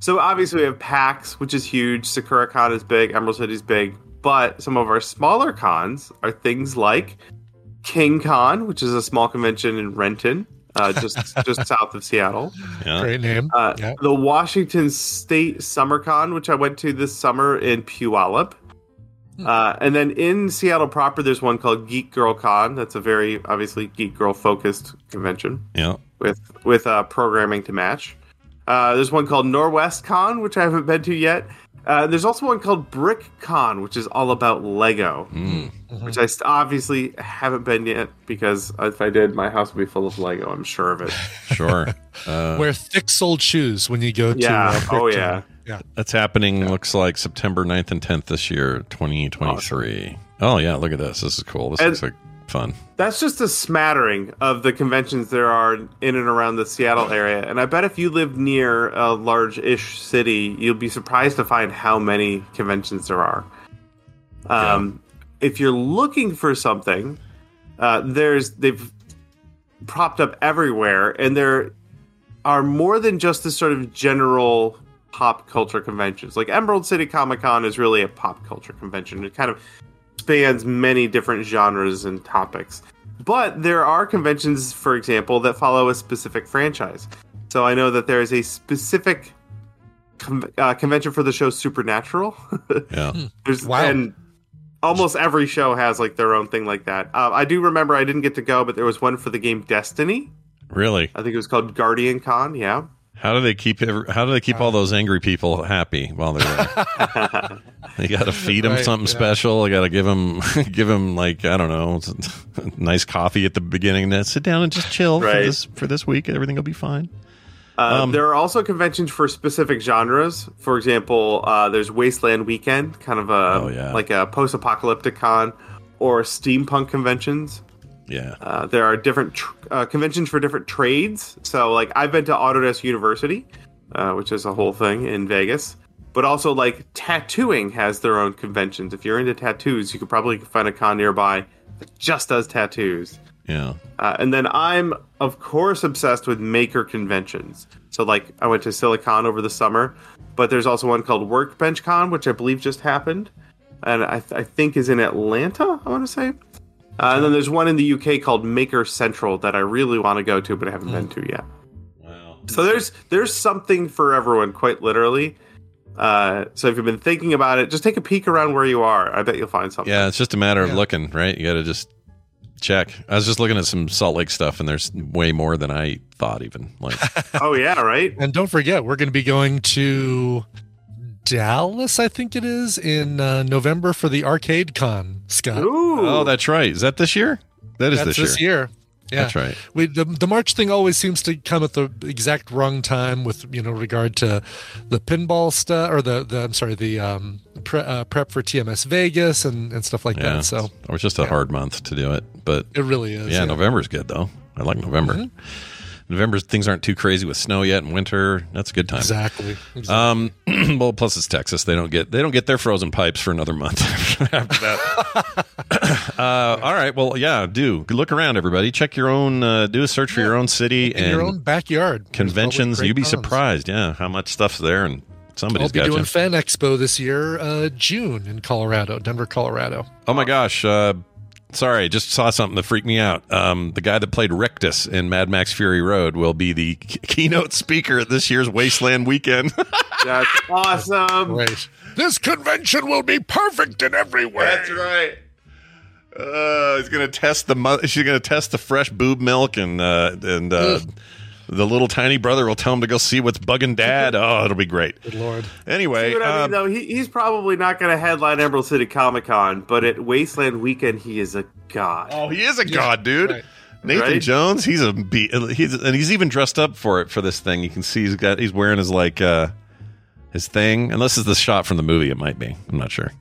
So obviously we have PAX, which is huge. Sakura Con is big. Emerald City is big. But some of our smaller cons are things like King Con, which is a small convention in Renton, uh, just just south of Seattle. Yeah. Great name. Uh, Yeah. The Washington State Summer Con, which I went to this summer in Puyallup. Uh, and then in Seattle proper, there's one called Geek Girl Con. That's a very obviously geek girl focused convention Yeah. with with uh, programming to match. Uh, there's one called Norwescon, which I haven't been to yet. Uh, there's also one called Brick Con, which is all about Lego, Mm. which I st- obviously haven't been yet because if I did, my house would be full of Lego. I'm sure of it. Sure. Uh, Wear thick-soled shoes when you go to. Yeah. Uh, Oh, yeah. Yeah. that's happening. Looks like September 9th and 10th this year, 2023. Oh yeah, look at this. This is cool. This And- looks like fun. That's just a smattering of the conventions there are in and around the Seattle area. And I bet if you live near a large ish city, you'll be surprised to find how many conventions there are. Um, If you're looking for something, uh, there's they've propped up everywhere, and there are more than just this sort of general pop culture conventions. Like Emerald City Comic Con is really a pop culture convention. It kind of spans many different genres and topics. But there are conventions, for example, that follow a specific franchise. So I know that there is a specific con- uh, convention for the show Supernatural. Yeah. There's Wow. and almost every show has like their own thing like that. Uh, I do remember I didn't get to go, but there was one for the game Destiny. Really? I think it was called Guardian Con. Yeah. How do they keep every, how do they keep all those angry people happy while they're there? they got to feed them Right, something yeah. special. They got to give them give them like I don't know, nice coffee at the beginning. Then sit down and just chill for this for this week. Everything will be fine. Uh, Um, there are also conventions for specific genres. For example, uh, there's Wasteland Weekend, kind of a Oh, yeah. like a post-apocalyptic con, or steampunk conventions. Yeah. Uh, there are different tr- uh, conventions for different trades. So, like, I've been to Autodesk University, uh, which is a whole thing in Vegas. But also, like, tattooing has their own conventions. If you're into tattoos, you could probably find a con nearby that just does tattoos. Yeah. Uh, and then I'm, of course, obsessed with maker conventions. So, like, I went to Silicon over the summer, but there's also one called Workbench Con, which I believe just happened, and I, I think is in Atlanta. I want to say. Uh, and then there's one in the UK called Maker Central that I really want to go to, but I haven't been to yet. Wow. So there's there's something for everyone, quite literally. Uh, so if you've been thinking about it, just take a peek around where you are. I bet you'll find something. Yeah, it's just a matter of looking, right? You got to just check. I was just looking at some Salt Lake stuff, and there's way more than I thought. Even like, Oh yeah, right. And don't forget, we're going to be going to Dallas, I think it is, in uh, November for the Arcade Con, Scott. Ooh. oh, that's right. Is that this year? That is That's this, this year. year. Yeah. That's right. We, the, the March thing always seems to come at the exact wrong time with, you know, regard to the pinball stuff or the, the I'm sorry, the um, pre, uh, prep for TMS Vegas and, and stuff like Yeah. that. So it was just a hard month to do it, but it really is. yeah, November's good though. I like November. Mm-hmm. November things aren't too crazy with snow yet and winter. That's a good time. Exactly. exactly. Um, well, plus it's Texas. They don't get they don't get their frozen pipes for another month after that. uh, all right. Well, yeah. Do look around, everybody. Check your own. Uh, do a search for your own city in and your own backyard. Conventions. You'd be surprised. Yeah, how much stuff's there and I'll be got doing you. Fan Expo this year, uh, June in Colorado, Denver, Colorado. Oh my gosh. Uh, sorry, just saw something that freaked me out. Um, the guy that played Rictus in Mad Max Fury Road will be the k- keynote speaker at this year's Wasteland Weekend. That's awesome. Right. This convention will be perfect in every way. That's right. Uh, he's gonna test the mo- she's gonna test the fresh boob milk and uh, and uh, the little tiny brother will tell him to go see what's bugging dad. Oh, it'll be great. Good lord. Anyway, See what I mean, um, though? He, he's probably not going to headline Emerald City Comic Con, but at Wasteland Weekend, he is a god. oh, he is a god, dude. right. Nathan Right? Jones, he's a be- he's and he's even dressed up for it for this thing. You can see he's got he's wearing his like uh his thing. Unless it's the shot from the movie, it might be. I'm not sure.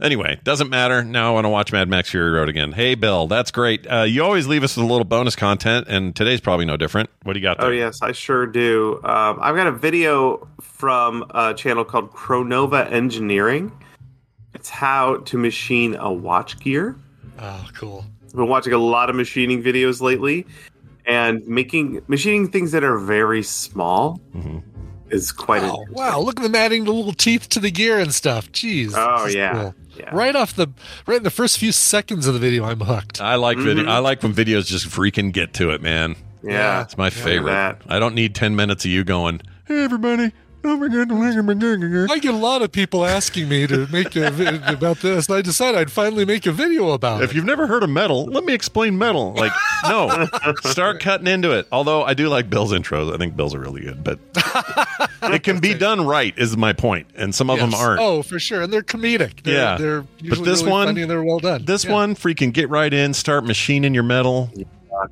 Anyway, doesn't matter. Now I want to watch Mad Max Fury Road again. Hey, Bill, that's great. Uh, you always leave us with a little bonus content, and today's probably no different. What do you got there? Oh yes, I sure do. Um, I've got a video from a channel called Chronova Engineering. It's how to machine a watch gear. Oh, cool. I've been watching a lot of machining videos lately, and making machining things that are very small Mm-hmm. Is quite. Wow, a, wow, look at them adding the little teeth to the gear and stuff. Jeez. Oh, yeah. cool. Yeah. Right off the right in the first few seconds of the video, I'm hooked. I like video. Mhm. I like when videos just freaking get to it, man. yeah, It's my favorite. I don't need ten minutes of you going, "Hey, everybody." Don't forget to like and forget." I get a lot of people asking me to make a video about this, and I decided I'd finally make a video about it. If you've never heard of metal, let me explain metal. Like, no, start cutting into it. Although I do like Bill's intros. I think Bill's are really good, but it can be done right. Is my point, and some of them aren't. Oh, for sure, and they're comedic. They're, Yeah. they're But this really one- funny and they're well done. This Yeah. one, freaking get right in, start machining your metal.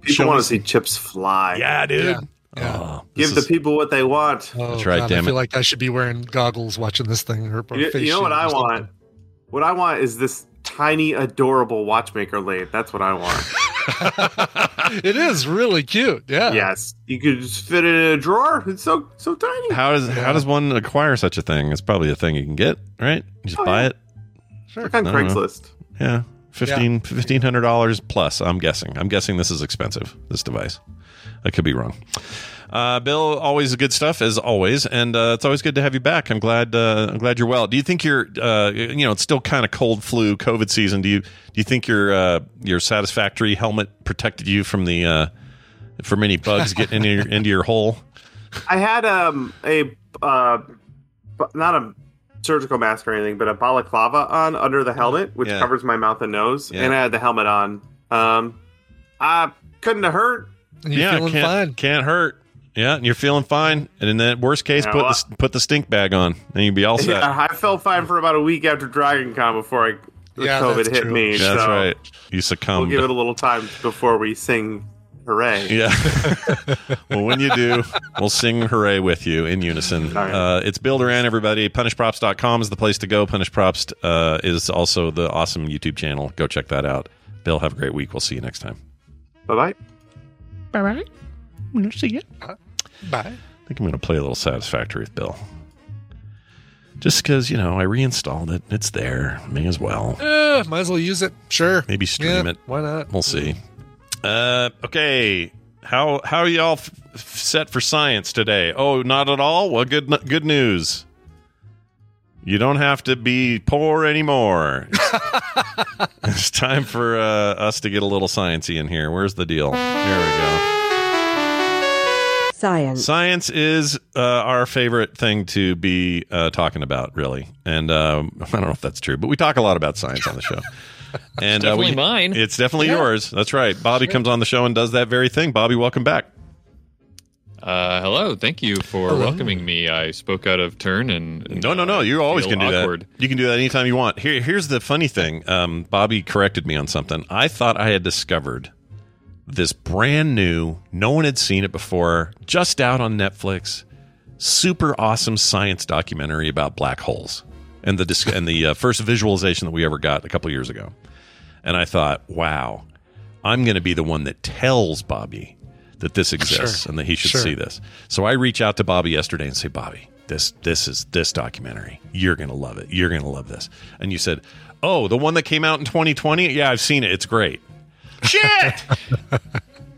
People Show want to see chips fly. Yeah, dude. Yeah. Yeah. Oh, this Give the is- people what they want. Oh, That's right, God, damn I feel it. like I should be wearing goggles watching this thing. Or, or You, face you know what or I want? What I want is this tiny, adorable watchmaker lathe. That's what I want. It is really cute. Yeah. yes, you could just fit it in a drawer. It's so so tiny. how does how does one acquire such a thing? It's probably a thing you can get, right? You just Oh, buy yeah. it. Sure. Look on I don't know. Craigslist. Yeah. Fifteen fifteen hundred dollars plus. I'm guessing. I'm guessing this is expensive. This device. I could be wrong. Uh, Bill, always good stuff as always, and uh, it's always good to have you back. I'm glad. Uh, I'm glad you're well. Do you think you're? Uh, you know, it's still kind of cold flu, COVID season. Do you? Do you think your uh, your satisfactory helmet protected you from the uh, from any bugs getting into your, into your hole? I had um a uh, not a surgical mask or anything, but a balaclava on under the helmet, which Yeah. covers my mouth and nose, Yeah. and I had the helmet on. Um, I couldn't have hurt. And you're yeah, feeling can't, fine. can't hurt. Yeah, and you're feeling fine. And in that worst case, Yeah, put well, the put the stink bag on, and you'll be all set. Yeah, I felt fine for about a week after Dragon Con before I, Yeah, COVID that's hit true. me. That's so right. You succumb. We'll give it a little time before we sing hooray. Yeah. well, when you do, we'll sing hooray with you in unison. All right. Uh, it's Bill Duran, everybody. PunishedProps.com is the place to go. Punishedprops uh, is also the awesome YouTube channel. Go check that out. Bill, have a great week. We'll see you next time. Bye bye. Bye bye. See you. Bye. I think I'm going to play a little Satisfactory with Bill. Just because, you know, I reinstalled it. It's there. May as well. Eh, might as well use it. Sure. Maybe stream Yeah, it. Why not? We'll see. Uh, okay. How how are y'all f- f- set for science today? Oh, not at all. Well, good good news. You don't have to be poor anymore. It's, it's time for uh, us to get a little sciencey in here. Where's the deal? There we go. Science. Science is uh, our favorite thing to be uh, talking about, really. And um, I don't know if that's true, but we talk a lot about science on the show. And uh, definitely we, mine. It's definitely Yeah. yours. That's right. Bobby comes on the show and does that very thing. Bobby, welcome back. Uh, hello, thank you for Hello. welcoming me. I spoke out of turn and, and No, no, no. You always can do awkward. that. You can do that anytime you want. Here, here's the funny thing. Um, Bobby corrected me on something. I thought I had discovered this brand new, no one had seen it before, just out on Netflix, super awesome science documentary about black holes and the dis- and the uh, first visualization that we ever got a couple years ago. And I thought, wow, I'm going to be the one that tells Bobby that this exists Sure. and that he should Sure. see this. So I reach out to Bobby yesterday and say, Bobby, this this is this documentary. You're going to love it. You're going to love this. And you said, "Oh, the one that came out in 2020? Yeah, I've seen it. It's great." Shit.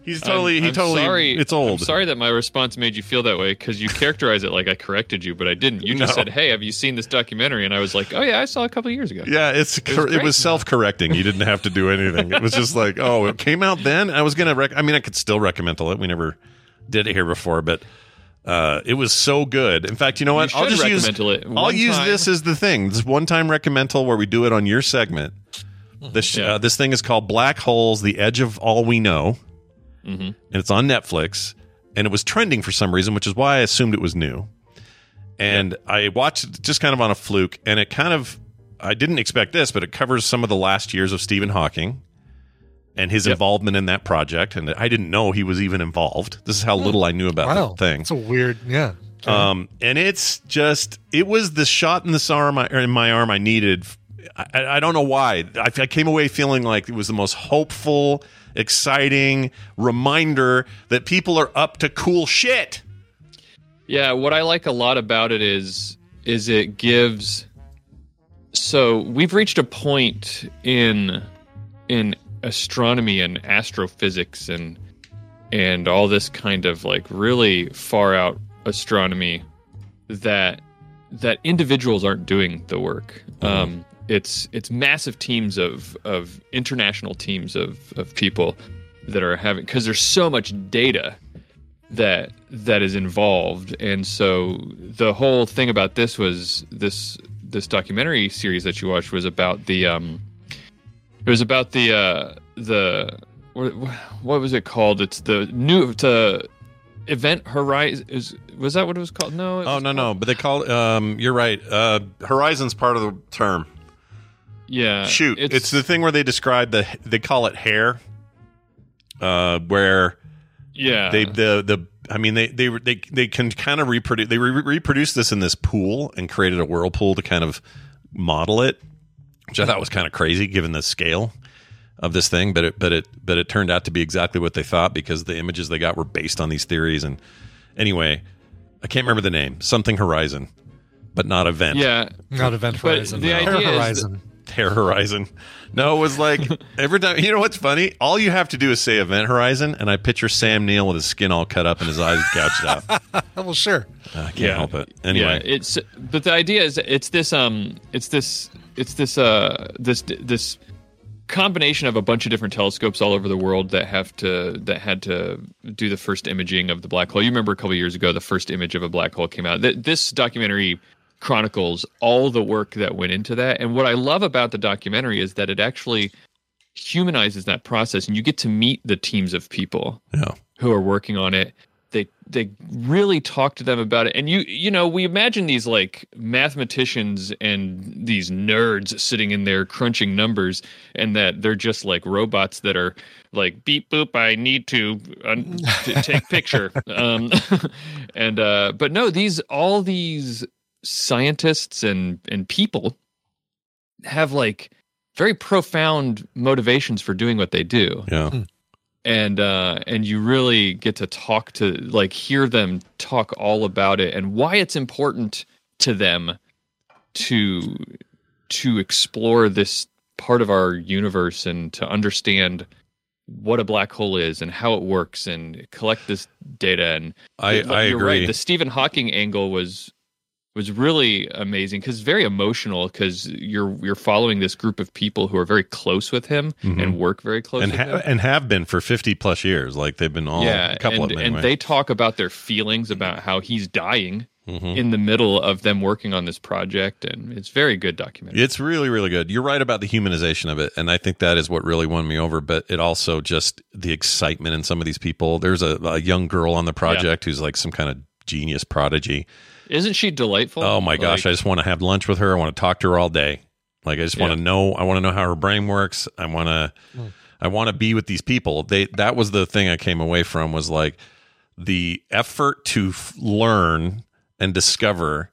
He's totally I'm, he I'm totally sorry, it's old. I'm sorry that my response made you feel that way because you characterized it like I corrected you, but I didn't. You just No. said, "Hey, have you seen this documentary?" And I was like, "Oh yeah, I saw it a couple of years ago." Yeah, it's it was was, self-correcting. You didn't have to do anything. It was just like, oh, it came out then. I was gonna. Rec- I mean, I could still recommend it. We never did it here before, but uh, it was so good. In fact, you know what? You I'll just use. it I'll use time. this as the thing. This one-time recommendal where we do it on your segment. This uh, this thing is called Black Holes: The Edge of All We Know, Mhm. and it's on Netflix. And it was trending for some reason, which is why I assumed it was new. And I watched it just kind of on a fluke, and it kind of I didn't expect this, but it covers some of the last years of Stephen Hawking and his involvement in that project. And I didn't know he was even involved. This is how little I knew about Wow. the thing. It's a weird, yeah. Um, and it's just it was the shot in this arm I- in my arm I needed. I, I I don't know why. I, I came away feeling like it was the most hopeful, exciting reminder that people are up to cool shit. Yeah, what I like a lot about it is is it gives so we've reached a point in in astronomy and astrophysics and and all this kind of like really far out astronomy that that individuals aren't doing the work. Um, it's it's massive teams of of international teams of of people that are having because there's so much data that that is involved and so the whole thing about this was this this documentary series that you watched was about the um it was about the uh the what, what was it called it's the new the event horizon is was that what it was called no Oh no no, but they call um you're right. Uh Horizon's part of the term. Yeah Shoot, it's, the thing where they describe the they call it hair. Uh where yeah they the the I mean they they they they can kind of reproduce they re- reproduced this in this pool and created a whirlpool to kind of model it, which I thought was kind of crazy given the scale of this thing. But it but it but it turned out to be exactly what they thought because the images they got were based on these theories. And anyway, I can't remember the name. Something Horizon, but not event. yeah Not Event But Horizon. the no. idea Hair is Horizon. Hair Horizon. No, it was like every time. You know what's funny? All you have to do is say Event Horizon, and I picture Sam Neill with his skin all cut up and his eyes gouged out. Oh, well, sure. I can't help it. Anyway, yeah, it's but the idea is it's this um it's this it's this uh this this combination of a bunch of different telescopes all over the world that have to that had to do the first imaging of the black hole. You remember a couple years ago the first image of a black hole came out. Th- This documentary chronicles all the work that went into that. And what I love about the documentary is that it actually humanizes that process and you get to meet the teams of people Yeah. who are working on it. They they really talk to them about it. And you you know, we imagine these like mathematicians and these nerds sitting in there crunching numbers and that they're just like robots that are like beep boop I need to, uh, to take picture. Um and uh but no, these all these scientists and and people have like very profound motivations for doing what they do Yeah. and uh and you really get to talk to like hear them talk all about it and why it's important to them to to explore this part of our universe and to understand what a black hole is and how it works and collect this data and I- I you're agree. right the Stephen Hawking angle was was really amazing because very emotional because you're you're following this group of people who are very close with him Mhm. and work very close and ha- him and have been for 50 plus years like they've been all yeah, a couple and, of them and anyway. they talk about their feelings about how he's dying Mhm. in the middle of them working on this project, and it's very good documentary. It's really, really good. You're right about the humanization of it, and I think that is what really won me over. But it also just the excitement in some of these people. There's a, a young girl on the project who's like some kind of genius prodigy. Isn't she delightful? Oh my gosh, I just want to have lunch with her. I want to talk to her all day. Like I just want Yeah. to know. I want to know how her brain works. I want to. Hmm. I want to be with these people. They that was the thing I came away from was like the effort to f- learn and discover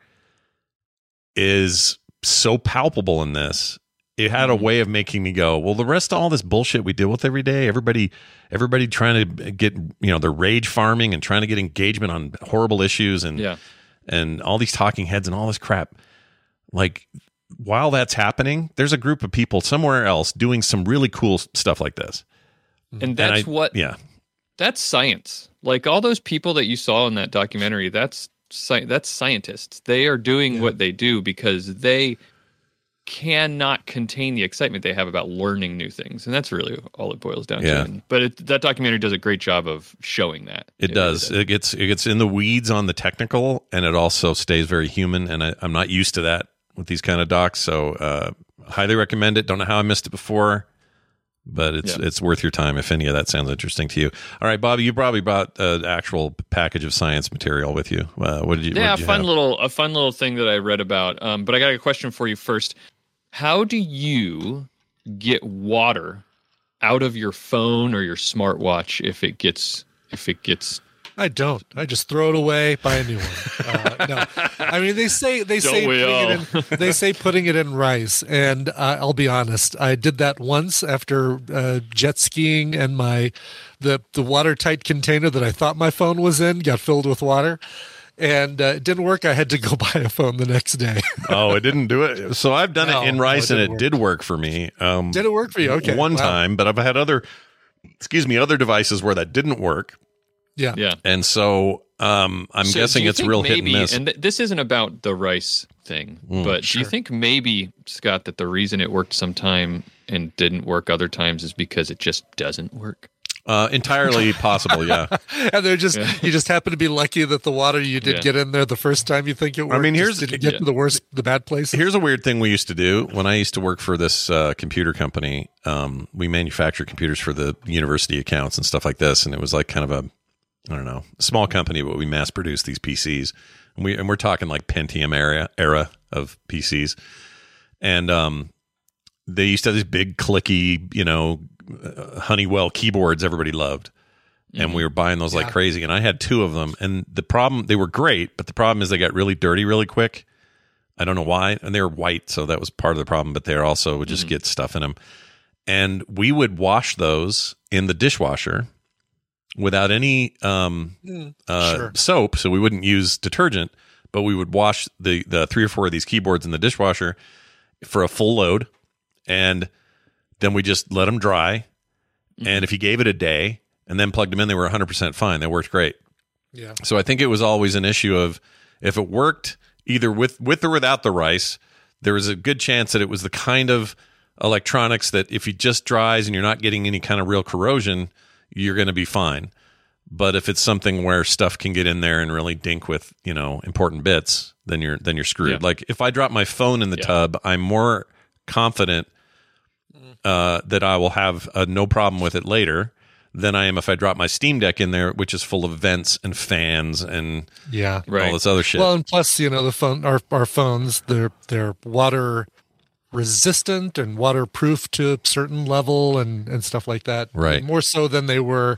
is so palpable in this. It had a way of making me go, well, the rest of all this bullshit we deal with every day, everybody, everybody trying to get, you know, they're rage farming and trying to get engagement on horrible issues and Yeah. And all these talking heads and all this crap. Like while that's happening, there's a group of people somewhere else doing some really cool stuff like this. Mm-hmm. and that's I- what Yeah. that's science. Like all those people that you saw in that documentary, that's sci- that's scientists. They are doing what they do because they cannot contain the excitement they have about learning new things, and that's really all it boils down Yeah. to. And- but it, that documentary does a great job of showing that. It does. It gets it gets in the weeds on the technical, and it also stays very human. And I, I'm not used to that with these kind of docs, so uh, highly recommend it. Don't know how I missed it before, but it's Yeah. it's worth your time if any of that sounds interesting to you. All right, Bobby, you probably brought an actual package of science material with you. Uh, what did you? yeah, a did you fun have? little a fun little thing that I read about. Um, but I got a question for you first. How do you get water out of your phone or your smartwatch if it gets if it gets? I don't. I just throw it away, buy a new one. Uh, no, I mean they say they Don't say putting it in, they say putting it in rice, and uh, I'll be honest, I did that once after uh, jet skiing, and my the the watertight container that I thought my phone was in got filled with water, and uh, it didn't work. I had to go buy a phone the next day. oh, it didn't do it. So I've done No, it in no, it rice, and it work. did work for me. Um, did it work for you? Okay, one wow. time, but I've had other, excuse me, other devices where that didn't work, Yeah, yeah. and so um, I'm So guessing it's real maybe, hit and miss. And th- this isn't about the rice thing, Mm. but do you think maybe Scott that the reason it worked sometime and didn't work other times is because it just doesn't work? Uh, entirely possible, yeah. and they're just Yeah. you just happen to be lucky that the water you did Yeah. get in there the first time you think it worked. I mean, just here's- didn't get yeah. to the worst, the bad place. Here's a weird thing we used to do when I used to work for this uh, computer company. Um, we manufactured computers for the university accounts and stuff like this, and it was like kind of a, I don't know, small company, but we mass produced these PCs, and we and we're talking like Pentium era era of PCs, and um, they used to have these big clicky, you know, Honeywell keyboards everybody loved. And we were buying those like crazy. And I had two of them. And the problem, they were great, but the problem is they got really dirty really quick. I don't know why. And they were white, so that was part of the problem. But they also would just get stuff in them. And we would wash those in the dishwasher without any um, uh, sure. soap, so we wouldn't use detergent. But we would wash the the three or four of these keyboards in the dishwasher for a full load, and then we just let them dry. Mm-hmm. And if you gave it a day and then plugged them in, they were 100% fine. They worked great. yeah. So I think it was always an issue of if it worked either with with or without the rice, there was a good chance that it was the kind of electronics that if it just dries and you're not getting any kind of real corrosion, you're going to be fine. But if it's something where stuff can get in there and really dink with, you know, important bits, then you're then you're screwed. Yeah. Like if I drop my phone in the tub, I'm more confident uh, that I will have uh, no problem with it later than I am if I drop my Steam Deck in there, which is full of vents and fans and Yeah. all this other shit. Well, and plus, you know, the phone, our our phones, they're they're water resistant and waterproof to a certain level and and stuff like that. Right. More so than they were,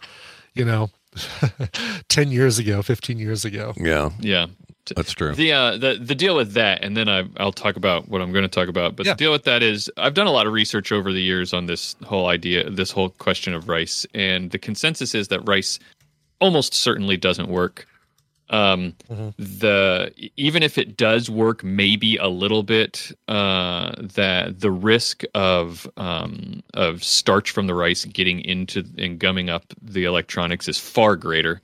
you know, ten years ago, fifteen years ago. yeah, Yeah. That's true. The uh the the deal with that, and then I I'll talk about what I'm going to talk about. But Yeah. the deal with that is I've done a lot of research over the years on this whole idea, this whole question of rice, and the consensus is that rice almost certainly doesn't work. Um, the even if it does work, maybe a little bit, uh, that the risk of um, of starch from the rice getting into and gumming up the electronics is far greater.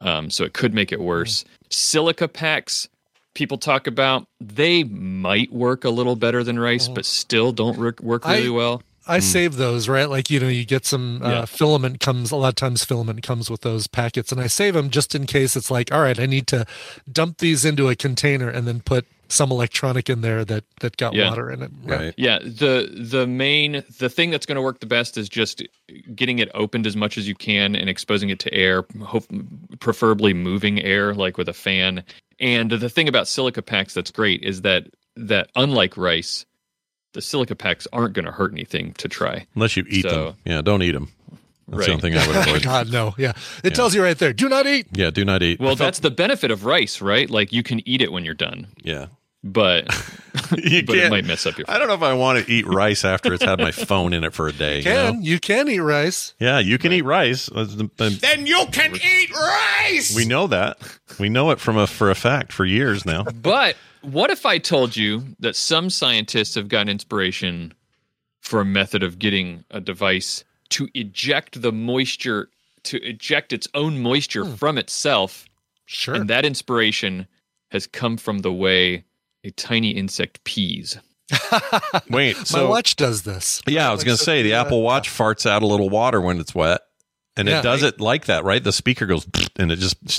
Um, so it could make it worse. Silica packs, people talk about, they might work a little better than rice, mm-hmm. but still don't work, work I- really well. I save those, right? Like, you know, you get some uh, Yeah. filament comes, a lot of times filament comes with those packets, and I save them just in case it's like, all right, I need to dump these into a container and then put some electronic in there that, that got Yeah. water in it. Yeah. Right. Yeah, the the main the thing that's going to work the best is just getting it opened as much as you can and exposing it to air, hope, preferably moving air like with a fan. And the thing about silica packs that's great is that that unlike rice, the silica packs aren't going to hurt anything to try. Unless you eat So- them. Yeah, don't eat them. That's the Right. only thing I would avoid. God, no. Yeah. It tells you right there do not eat. yeah, do not eat. Well, felt- that's the benefit of rice, right? Like you can eat it when you're done, yeah. But You but it can't- might mess up your. I don't know if I want to eat rice after it's had my phone in it for a day. you Can know? you can eat rice? Yeah, you can eat rice. The- the- Then you can eat rice! We know that. We know it from a for a fact for years now. But what if I told you that some scientists have gotten inspiration for a method of getting a device to eject the moisture, to eject its own moisture hmm. from itself? Sure. And that inspiration has come from the way a tiny insect pees. Wait, My so watch does this. yeah, I was Like, going to so say the uh, Apple Watch farts out a little water when it's wet, and Yeah. it does it like that, right? The speaker goes and it just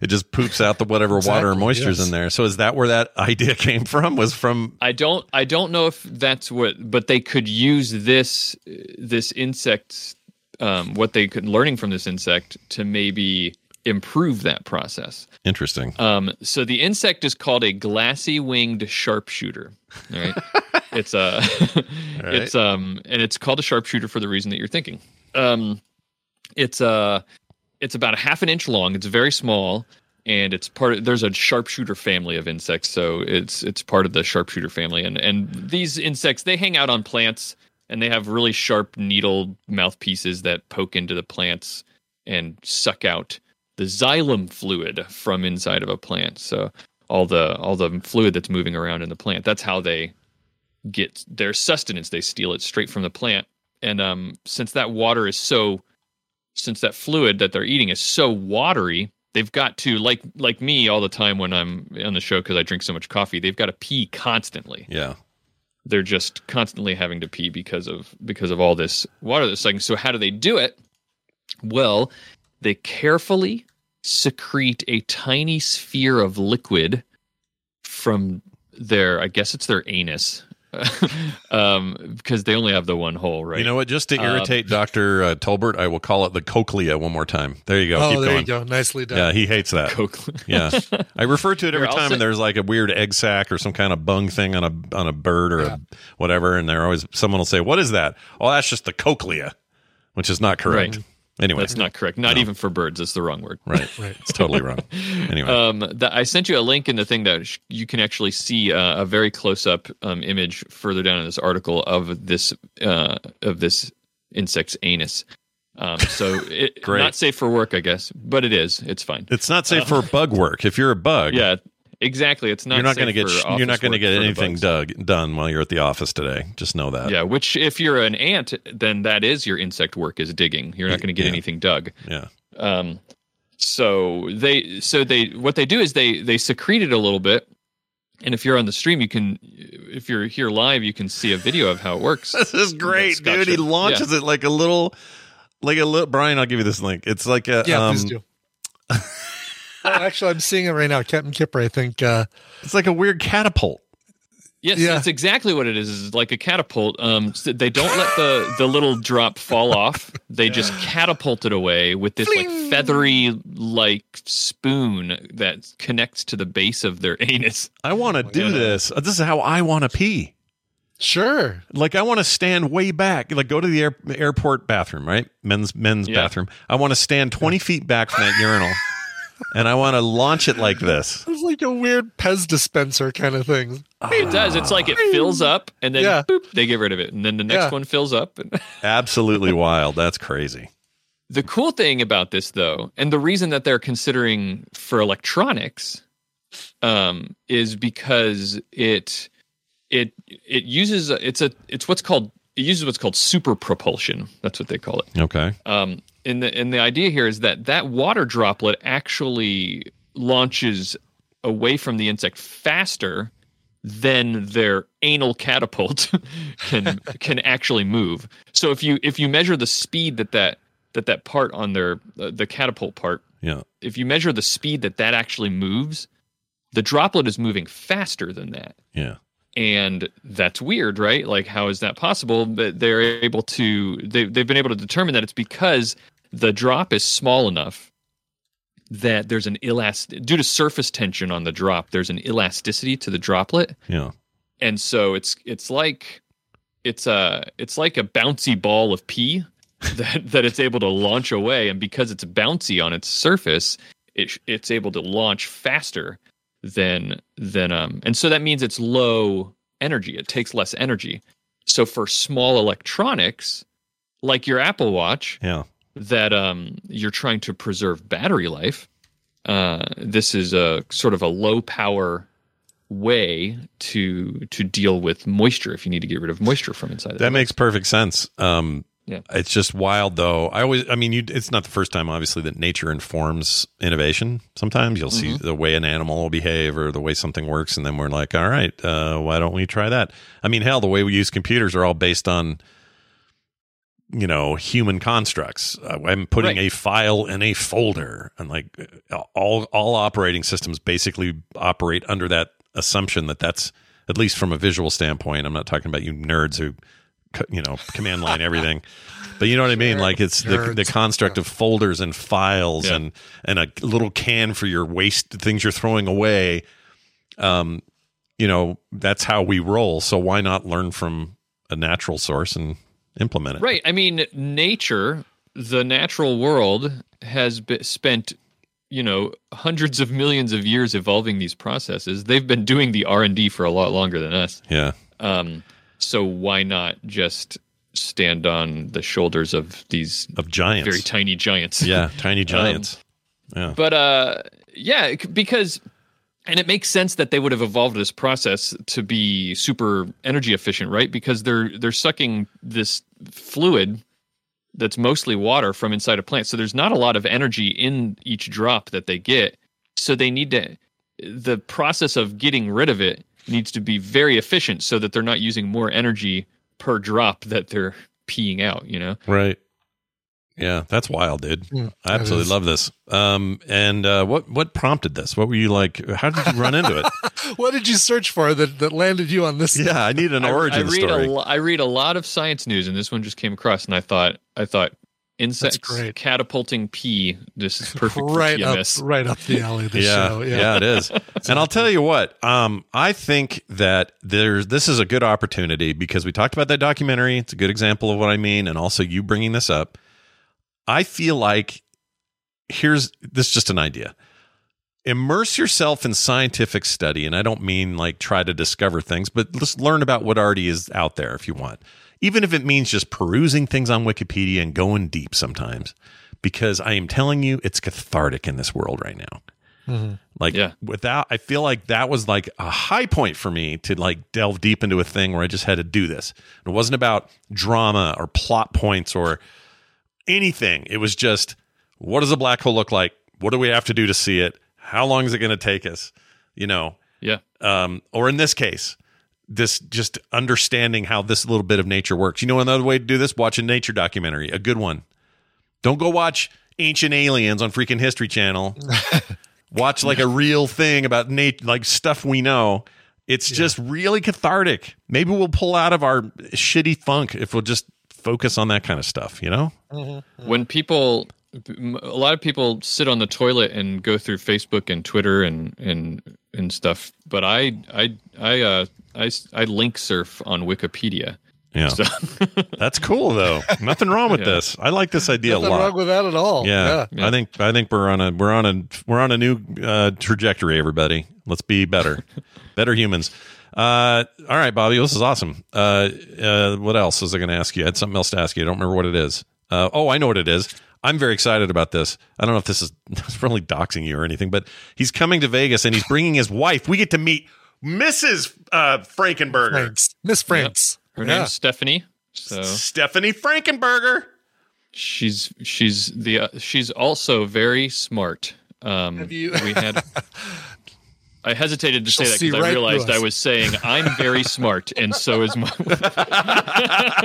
it just poops out the whatever water or Exactly, moisture's yes. in there. So is that where that idea came from? Was from I don't I don't know if that's what but they could use this this insect um, what they could learning from this insect to maybe improve that process. interesting. Um, so the insect is called a glassy winged sharpshooter. All right. it's a right. it's um and it's called a sharpshooter for the reason that you're thinking. Um it's uh it's about a half an inch long. It's very small and it's part of there's a sharpshooter family of insects, so it's it's part of the sharpshooter family and and these insects they hang out on plants and they have really sharp needle mouthpieces that poke into the plants and suck out the xylem fluid from inside of a plant. So all the all the fluid that's moving around in the plant. That's how they get their sustenance. They steal it straight from the plant. And um, since that water is so, since that fluid that they're eating is so watery, they've got to like like me all the time when I'm on the show because I drink so much coffee. They've got to pee constantly. Yeah. They're just constantly having to pee because of because of all this water that's sucking. So how do they do it? Well, they carefully secrete a tiny sphere of liquid from their I guess it's their anus. um, because they only have the one hole, right? You know what? Just to Um, irritate Doctor uh, Tolbert, I will call it the cochlea one more time. There you go. Oh, Keep there going. you go. Nicely done. Yeah, he hates that. Cochlea. yeah, I refer to it every Here, time, say- and there's like a weird egg sac or some kind of bung thing on a on a bird or a whatever, and they're always someone will say, "What is that?" Oh, that's just the cochlea, which is not correct. Right. Anyway, That's not correct. Not No. even for birds. That's the wrong word. right. Right. It's totally wrong. Anyway, Um, the, I sent you a link in the thing that sh- you can actually see uh, a very close up um, image further down in this article of this uh, of this insect's anus. Um, so it, Great. not safe for work, I guess, but it is. It's fine. it's not safe for bug work. If you're a bug, Yeah, exactly. It's not. you're not going going to to get you're not going to get anything dug, done while you're at the office today. Just know that. Yeah, which if you're an ant, then that is your insect work is digging. You're not going to get Yeah. anything dug. Yeah. Um, so they so they what they do is they they secrete it a little bit, and if you're on the stream, you can if you're here live, you can see a video of how it works. This is great, Scotch dude. He it. launches it like a little like a little Brian. I'll give you this link. It's like a Yeah, um, please do. oh, actually, I'm seeing it right now. Captain Kipper, I think. Uh, it's like a weird catapult. Yes, Yeah. that's exactly what it is. Is like a catapult. Um, so they don't let the the little drop fall off. They just catapult it away with this like feathery like spoon that connects to the base of their anus. I want to do this. Uh, This is how I want to pee. sure. Like I want to stand way back. Like go to the air, airport bathroom, right? Men's men's Yeah. bathroom. I want to stand twenty feet back from that urinal, and I want to launch it like this. It's like a weird Pez dispenser kind of thing. It does. It's like it fills up and then Yeah. boop, they get rid of it, and then the next Yeah. one fills up. And Absolutely wild. That's crazy. The cool thing about this, though, and the reason that they're considering for electronics, um, is because it it it uses it's a it's what's called it uses what's called super propulsion. That's what they call it. Okay. Um, and the and the idea here is that that water droplet actually launches away from the insect faster than their anal catapult can can actually move. So if you if you measure the speed that that that that part on their uh, the catapult part, Yeah. if you measure the speed that that actually moves, the droplet is moving faster than that. Yeah. And that's weird, right? Like, how is that possible? But they're able to, they, they've been able to determine that it's because the drop is small enough that there's an elast due to surface tension on the drop, there's an elasticity to the droplet. Yeah. And so it's, it's like, it's a, it's like a bouncy ball of pee that, that it's able to launch away. And because it's bouncy on its surface, it, it's able to launch faster than than um and so that means it's low energy it takes less energy so for small electronics like your apple watch Yeah. That um you're trying to preserve battery life uh this is a sort of a low power way to to deal with moisture if you need to get rid of moisture from inside That makes perfect sense. Um, Yeah. It's just wild, though. I always, I mean, you, it's not the first time, obviously, that nature informs innovation. Sometimes you'll see Mhm. the way an animal will behave or the way something works, and then we're like, all right, uh, why don't we try that? I mean, hell, the way we use computers are all based on, you know, human constructs. Uh, I'm putting Right. a file in a folder, and like all all operating systems basically operate under that assumption that that's at least from a visual standpoint. I'm not talking about you nerds who, you know, command line everything, but you know what I mean. Like it's the the Nerds. construct of folders and files Yeah. and and a little can for your waste things you're throwing away. Um, you know that's how we roll. So why not learn from a natural source and implement it? Right. I mean, nature, the natural world, has spent, you know, hundreds of millions of years evolving these processes. They've been doing the R and D for a lot longer than us. Yeah. Um, so why not just stand on the shoulders of these Of giants. very tiny giants? Yeah, tiny giants. yeah. But uh, yeah, because and it makes sense that they would have evolved this process to be super energy efficient, right? Because they're they're sucking this fluid that's mostly water from inside a plant. So there's not a lot of energy in each drop that they get. So they need to the process of getting rid of it needs to be very efficient so that they're not using more energy per drop that they're peeing out, you know? Right. Yeah, that's wild, dude. Mm, I absolutely love this. Um, and uh, what what prompted this? What were you like? How did you run into it? What did you search for that, that landed you on this? yeah, I need an I- origin I, read story. A, I read a lot of science news, and this one just came across, and I thought, I thought, insects catapulting pee. This is perfect right for up, right up the alley. This yeah, show. yeah, Yeah, it is. and I'll tell you what. Um, I think that there's this is a good opportunity because we talked about that documentary. It's a good example of what I mean, and also you bringing this up. I feel like here's this is just an idea. Immerse yourself in scientific study, and I don't mean like try to discover things, but just learn about what already is out there if you want. Even if it means just perusing things on Wikipedia and going deep sometimes, because I am telling you, it's cathartic in this world right now. Mm-hmm. Like Yeah. without, I feel like that was like a high point for me to like delve deep into a thing where I just had to do this. It wasn't about drama or plot points or anything. It was just what does a black hole look like? What do we have to do to see it? How long is it going to take us? You know, Yeah, um, or in this case, this just understanding how this little bit of nature works. You know, another way to do this: watch a nature documentary, a good one. Don't go watch Ancient Aliens on freaking History Channel. watch like a real thing about nature, like stuff we know. It's just really cathartic. Maybe we'll pull out of our shitty funk if we'll just focus on that kind of stuff, you know? when people a lot of people sit on the toilet and go through facebook and twitter and and and stuff but i i i uh i, I link surf on wikipedia Yeah. So- That's cool though. Nothing wrong with Yeah. this. I like this idea Nothing a lot. wrong with that at all. yeah, I think I think we're on a we're on a we're on a new uh, trajectory. Everybody, let's be better, better humans. Uh, all right, Bobby, this is awesome. Uh, uh, what else was I going to ask you? I had something else to ask you. I don't remember what it is. Uh, oh, I know what it is. I'm very excited about this. I don't know if this is it's really doxing you or anything, but he's coming to Vegas and he's bringing his wife. We get to meet Mrs. Uh, Frankenberger, Franks. Miss Franks. her Yeah. name's stephanie so Stephanie Frankenberger. she's she's the uh, she's also very smart um Have you- we had I hesitated to She'll say that because right I realized. I was saying I'm very smart, and so is my.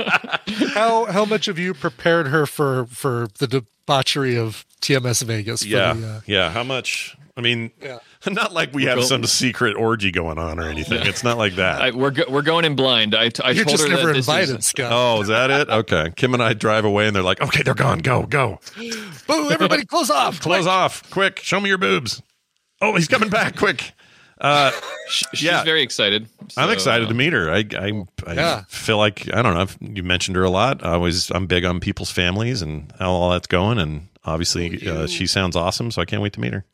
How how much have you prepared her for for the debauchery of TMS Vegas? Yeah, the, uh, yeah. How much? I mean, Yeah. not like we have Well- some secret orgy going on or anything. It's not like that. I, we're go, we're going in blind. I, t- I you're told just her never that this invited, is, Scott. oh, is that it? Okay. Kim and I drive away, and they're like, "Okay, they're gone. Go, go, Boo! Everybody, close off! close off, quick. Show me your boobs. Oh, he's coming back, quick. Uh, Sh- she's Yeah. very excited. I'm excited uh, to meet her. I, I, I Yeah. feel like I don't know. I've- You mentioned her a lot. I always, I'm big on people's families and how all that's going, and obviously, uh, she sounds awesome. So I can't wait to meet her.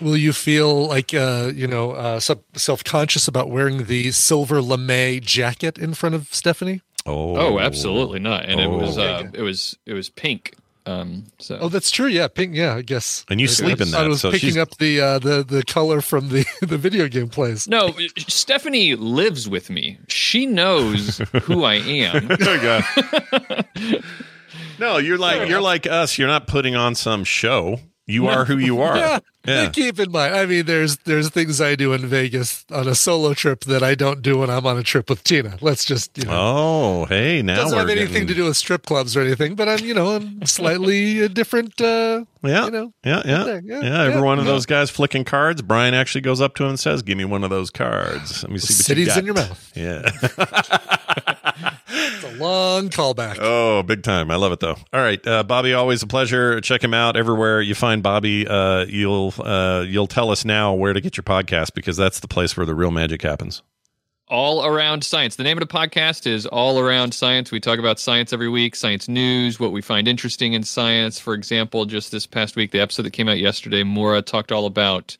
Will you feel like uh, you know uh, self conscious about wearing the silver lame jacket in front of Stephanie? Oh, Oh, absolutely not. And it was Oh. uh, it was it was pink. Um, so Oh, that's true. Yeah, pink. Yeah, I guess. And you I- sleep I in that, I was so picking she's- up the uh, the the color from the the video game plays. no, Stephanie lives with me. She knows who I am. Oh, God. no, you're like you're like us. You're not putting on some show. You are who you are. Yeah, Yeah. Keep in mind, I mean, there's there's things I do in Vegas on a solo trip that I don't do when I'm on a trip with Tina. Let's just you know. Oh, hey, now doesn't have anything getting, to do with strip clubs or anything, but I'm, you know, I'm slightly a different. Uh, Yeah, you know, yeah, yeah, there, yeah. yeah, Every yeah, one of yeah. those guys flicking cards. Brian actually goes up to him and says, "Give me one of those cards. Let me see what Cities you got." in your mouth. Yeah. It's a long callback. oh, big time. I love it though. All right, uh, Bobby, always a pleasure. Check him out everywhere you find Bobby. Uh, you'll uh, you'll tell us now where to get your podcast because that's the place where the real magic happens. All Around Science. The name of the podcast is All Around Science. We talk about science every week, science news, what we find interesting in science. For example, just this past week, the episode that came out yesterday, Maura talked all about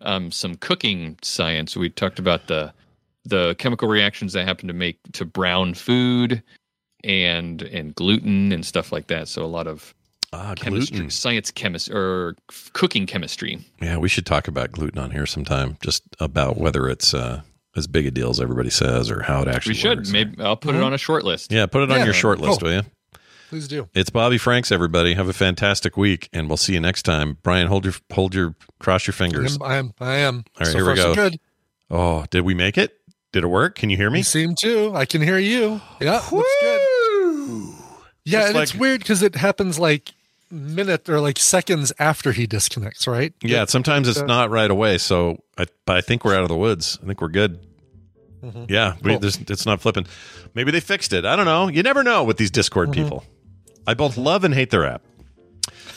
um, some cooking science. We talked about the the chemical reactions that happen to make to brown food and and gluten and stuff like that. So a lot of Ah, chemistry, gluten. science chemistry or cooking chemistry. Yeah, we should talk about gluten on here sometime. Just about whether it's uh, as big a deal as everybody says, or how it actually. We should. works. Maybe I'll put it on a short list. Yeah, put it on Yeah, your short list, cool. will you? Please do. It's Bobby Franks, everybody. Have a fantastic week, and we'll see you next time. Brian, hold your hold your cross your fingers. I'm, I am. I am. All right, so here far, we so go. good. Oh, did we make it? Did it work? Can you hear me? You seem to. I can hear you. Yeah, looks good. Yeah, Just and it's weird because it happens like minute or like seconds after he disconnects, right? Yeah, sometimes it's Uh, not right away. So, I, but I think we're out of the woods. I think we're good. Yeah, we, Cool. it's not flipping. Maybe they fixed it. I don't know. You never know with these Discord people. I both love and hate their app.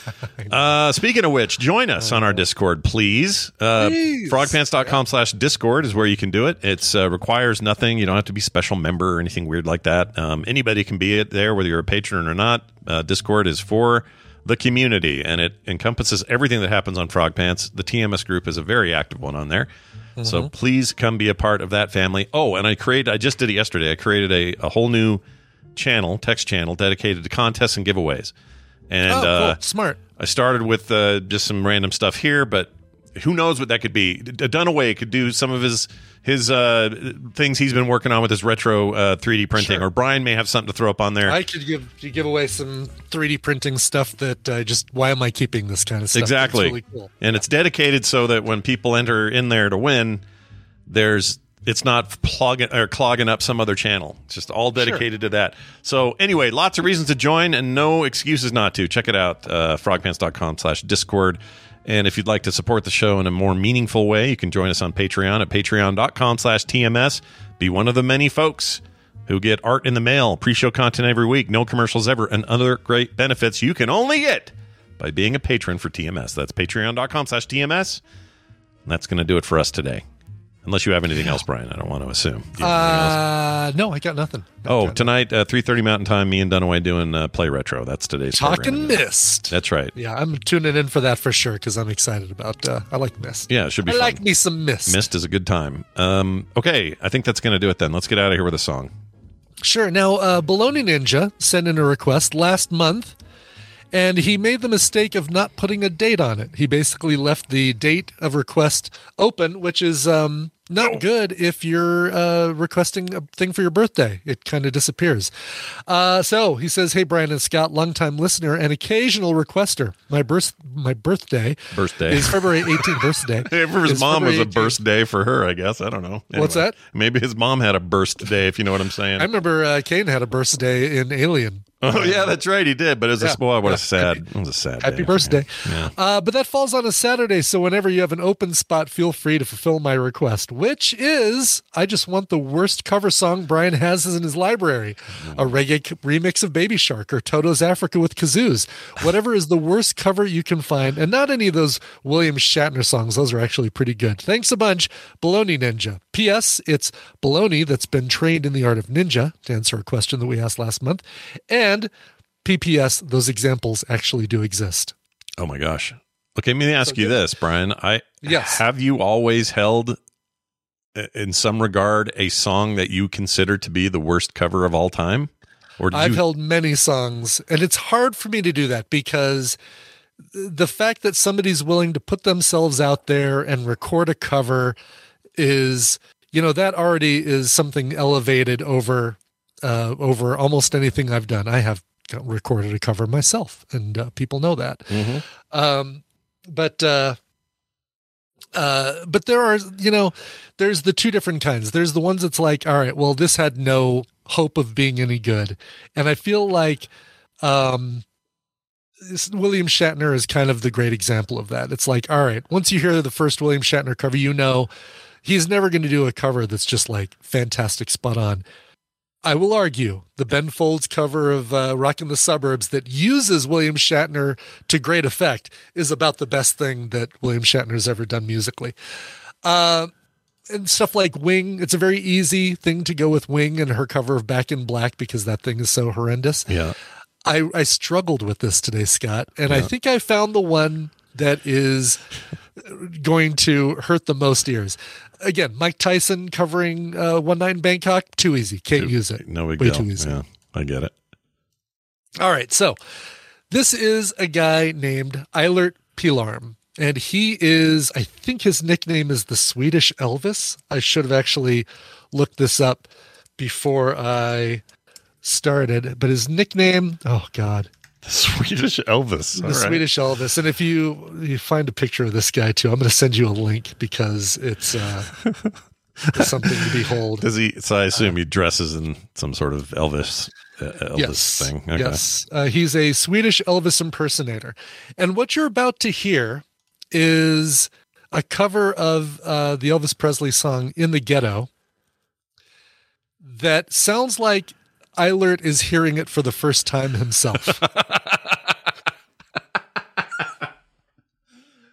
Uh, speaking of which, join us on our Discord, please. Uh, Please. frogpants.com slash Discord is where you can do it. It uh, requires nothing. You don't have to be a special member or anything weird like that. Um, anybody can be it there, whether you're a patron or not. Uh, Discord is for the community, and it encompasses everything that happens on Frog Pants. The TMS group is a very active one on there. So please come be a part of that family. Oh, and I created, I just did it yesterday. I created a, a whole new channel, text channel, dedicated to contests and giveaways. And oh, cool. uh, Smart. I started with uh, just some random stuff here, but who knows what that could be? D- Dunaway could do some of his his uh, things he's been working on with his retro uh, 3D printing, Sure. or Brian may have something to throw up on there. I could give you give away some 3D printing stuff that uh, just why am I keeping this kind of stuff? exactly, really cool. and it's dedicated so that when people enter in there to win, there's it's not plugging or clogging up some other channel. It's just all dedicated to that. So anyway, lots of reasons to join and no excuses not to. Check it out, uh, frogpants.com slash discord. And if you'd like to support the show in a more meaningful way, you can join us on Patreon at patreon.com slash TMS. Be one of the many folks who get art in the mail, pre-show content every week, no commercials ever, and other great benefits you can only get by being a patron for TMS. That's patreon.com slash TMS. That's going to do it for us today. Unless you have anything else, Brian. I don't want to assume. Do you have anything else? Uh, no, I got nothing. Oh, tonight, uh, 3.30 Mountain Time, me and Dunaway doing uh, Play Retro. That's today's Talking. Myst. That's right. Yeah, I'm tuning in for that for sure because I'm excited about. Uh, I like Myst. Yeah, it should be I fun. like me some Myst. Myst is a good time. Um, okay, I think that's going to do it then. Let's get out of here with a song. Sure. Now, uh, Baloney Ninja sent in a request last month, and he made the mistake of not putting a date on it. He basically left the date of request open, which is um, not good if you're uh, requesting a thing for your birthday. It kind of disappears. Uh, so he says, "Hey, Brian and Scott, longtime listener and occasional requester. My birth, my birthday, Birthday. is February 18th. birthday. Hey, his is mom was a 18th. birthday for her, I guess. I don't know. What's that? Maybe his mom had a burst day, if you know what I'm saying. I remember uh, Kane had a birthday in Alien. Oh, yeah, that's right. He did, but it was Yeah. a boy. What a sad. It was a sad. Happy day. birthday. Yeah. Uh, but that falls on a Saturday, so whenever you have an open spot, feel free to fulfill my request, which is I just want the worst cover song Brian has in his library a reggae remix of Baby Shark or Toto's Africa with kazoos. Whatever is the worst cover you can find, and not any of those William Shatner songs. Those are actually pretty good. Thanks a bunch, Baloney Ninja. P.S. It's Baloney that's been trained in the art of ninja, to answer a question that we asked last month. And PPS, those examples actually do exist. Oh my gosh. Okay, let me ask you this, Brian. I Yes. have you always held in some regard a song that you consider to be the worst cover of all time? Or I've you held many songs, and it's hard for me to do that because the fact that somebody's willing to put themselves out there and record a cover is, you know, that already is something elevated over uh, over almost anything I've done. I have recorded a cover myself, and uh, people know that. Mhm. Um, but uh, uh, but there are, you know, there's the two different kinds. There's the ones that's like, all right, well, this had no hope of being any good, and I feel like um, William Shatner is kind of the great example of that. It's like, all right, once you hear the first William Shatner cover, you know he's never going to do a cover that's just like fantastic, spot on. I will argue the Ben Folds cover of uh, "Rockin' the Suburbs" that uses William Shatner to great effect is about the best thing that William Shatner's ever done musically. Uh, and stuff like Wing, it's a very easy thing to go with Wing and her cover of Back in Black because that thing is so horrendous. Yeah. I, I struggled with this today, Scott, and I think I found the one that is going to hurt the most ears. Again, Mike Tyson covering uh, One Night in Bangkok, too easy. Can't use it. No big Way deal. too easy. Yeah, I get it. All right, so this is a guy named Eilert Pilarm, and he is, I think his nickname is the Swedish Elvis. I should have actually looked this up before I started, but his nickname, oh God, The Swedish Elvis. the right. Swedish Elvis. And if you you find a picture of this guy too, I'm going to send you a link because it's uh, it's something to behold. Does he? So I assume he dresses in some sort of Elvis uh, Elvis yes. thing. Okay. Yes. Uh, he's a Swedish Elvis impersonator. And what you're about to hear is a cover of uh, the Elvis Presley song In the Ghetto that sounds like Eilert is hearing it for the first time himself.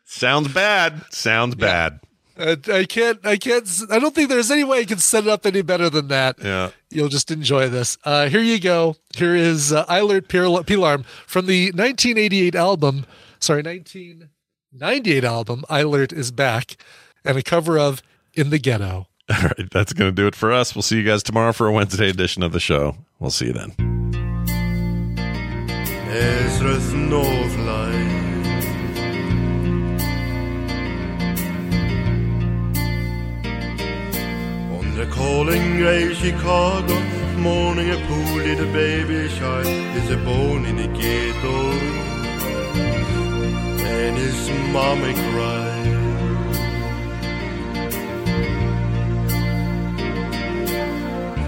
Sounds bad. Sounds bad. Uh, I can't, I can't, I don't think there's any way I can set it up any better than that. Yeah. You'll just enjoy this. Uh, here you go. Here is uh, Eilert Pil- Pilarm from the 1988 album, sorry, 1998 album, Eilert is Back, and a cover of In the Ghetto. All right, that's going to do it for us. We'll see you guys tomorrow for a Wednesday edition of the show. We'll see you then. Ezra Snowflake On the calling gray Chicago Morning a pool little baby shark Is a bone in the ghetto. And his mommy cry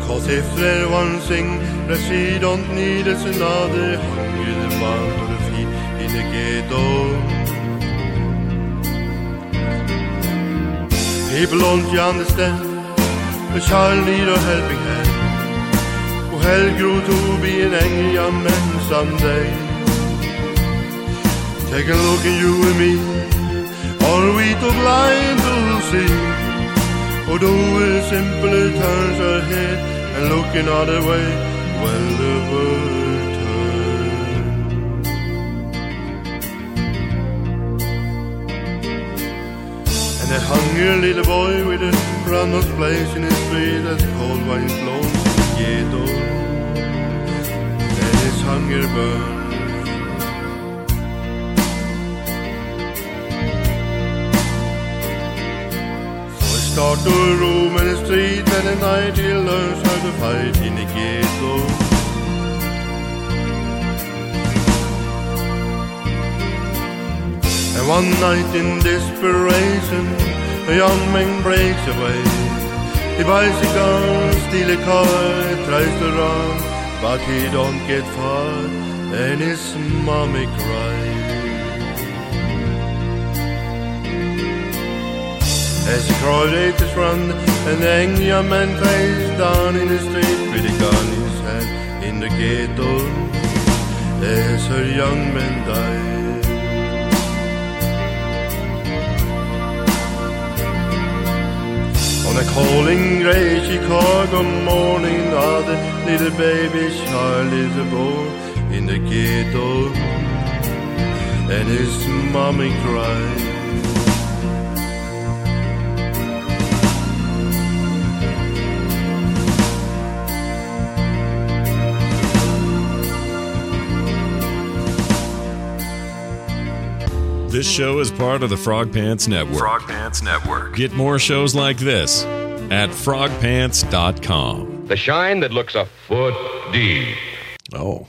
But if there one thing that she don't need is another hungry the man or the feet in the ghetto. People don't understand? A child need a helping hand. Och helg grow to be an angry young man someday. Take a look at you and me. Are we too blind to see? Or do we simply turn our head and look another way when the world turns? And that hungry little boy with a random place in his street that's cold wine blows in the. And his hunger burns. Start to roam in the street and at night he learns how to fight in the ghetto. And one night in desperation, a young man breaks away. He buys a gun, steal a car, tries to run, but he don't get far, and his mommy cries. As the crowd run, and the young man face down in the street with a gun in his hand in the ghetto. As her young man dies. On a calling grey Chicago morning, another little baby child is born in the ghetto, and his mommy cries. This show is part of the Frog Pants Network. Frog Pants Network. Get more shows like this at frogpants.com. The shine that looks a foot deep. Oh.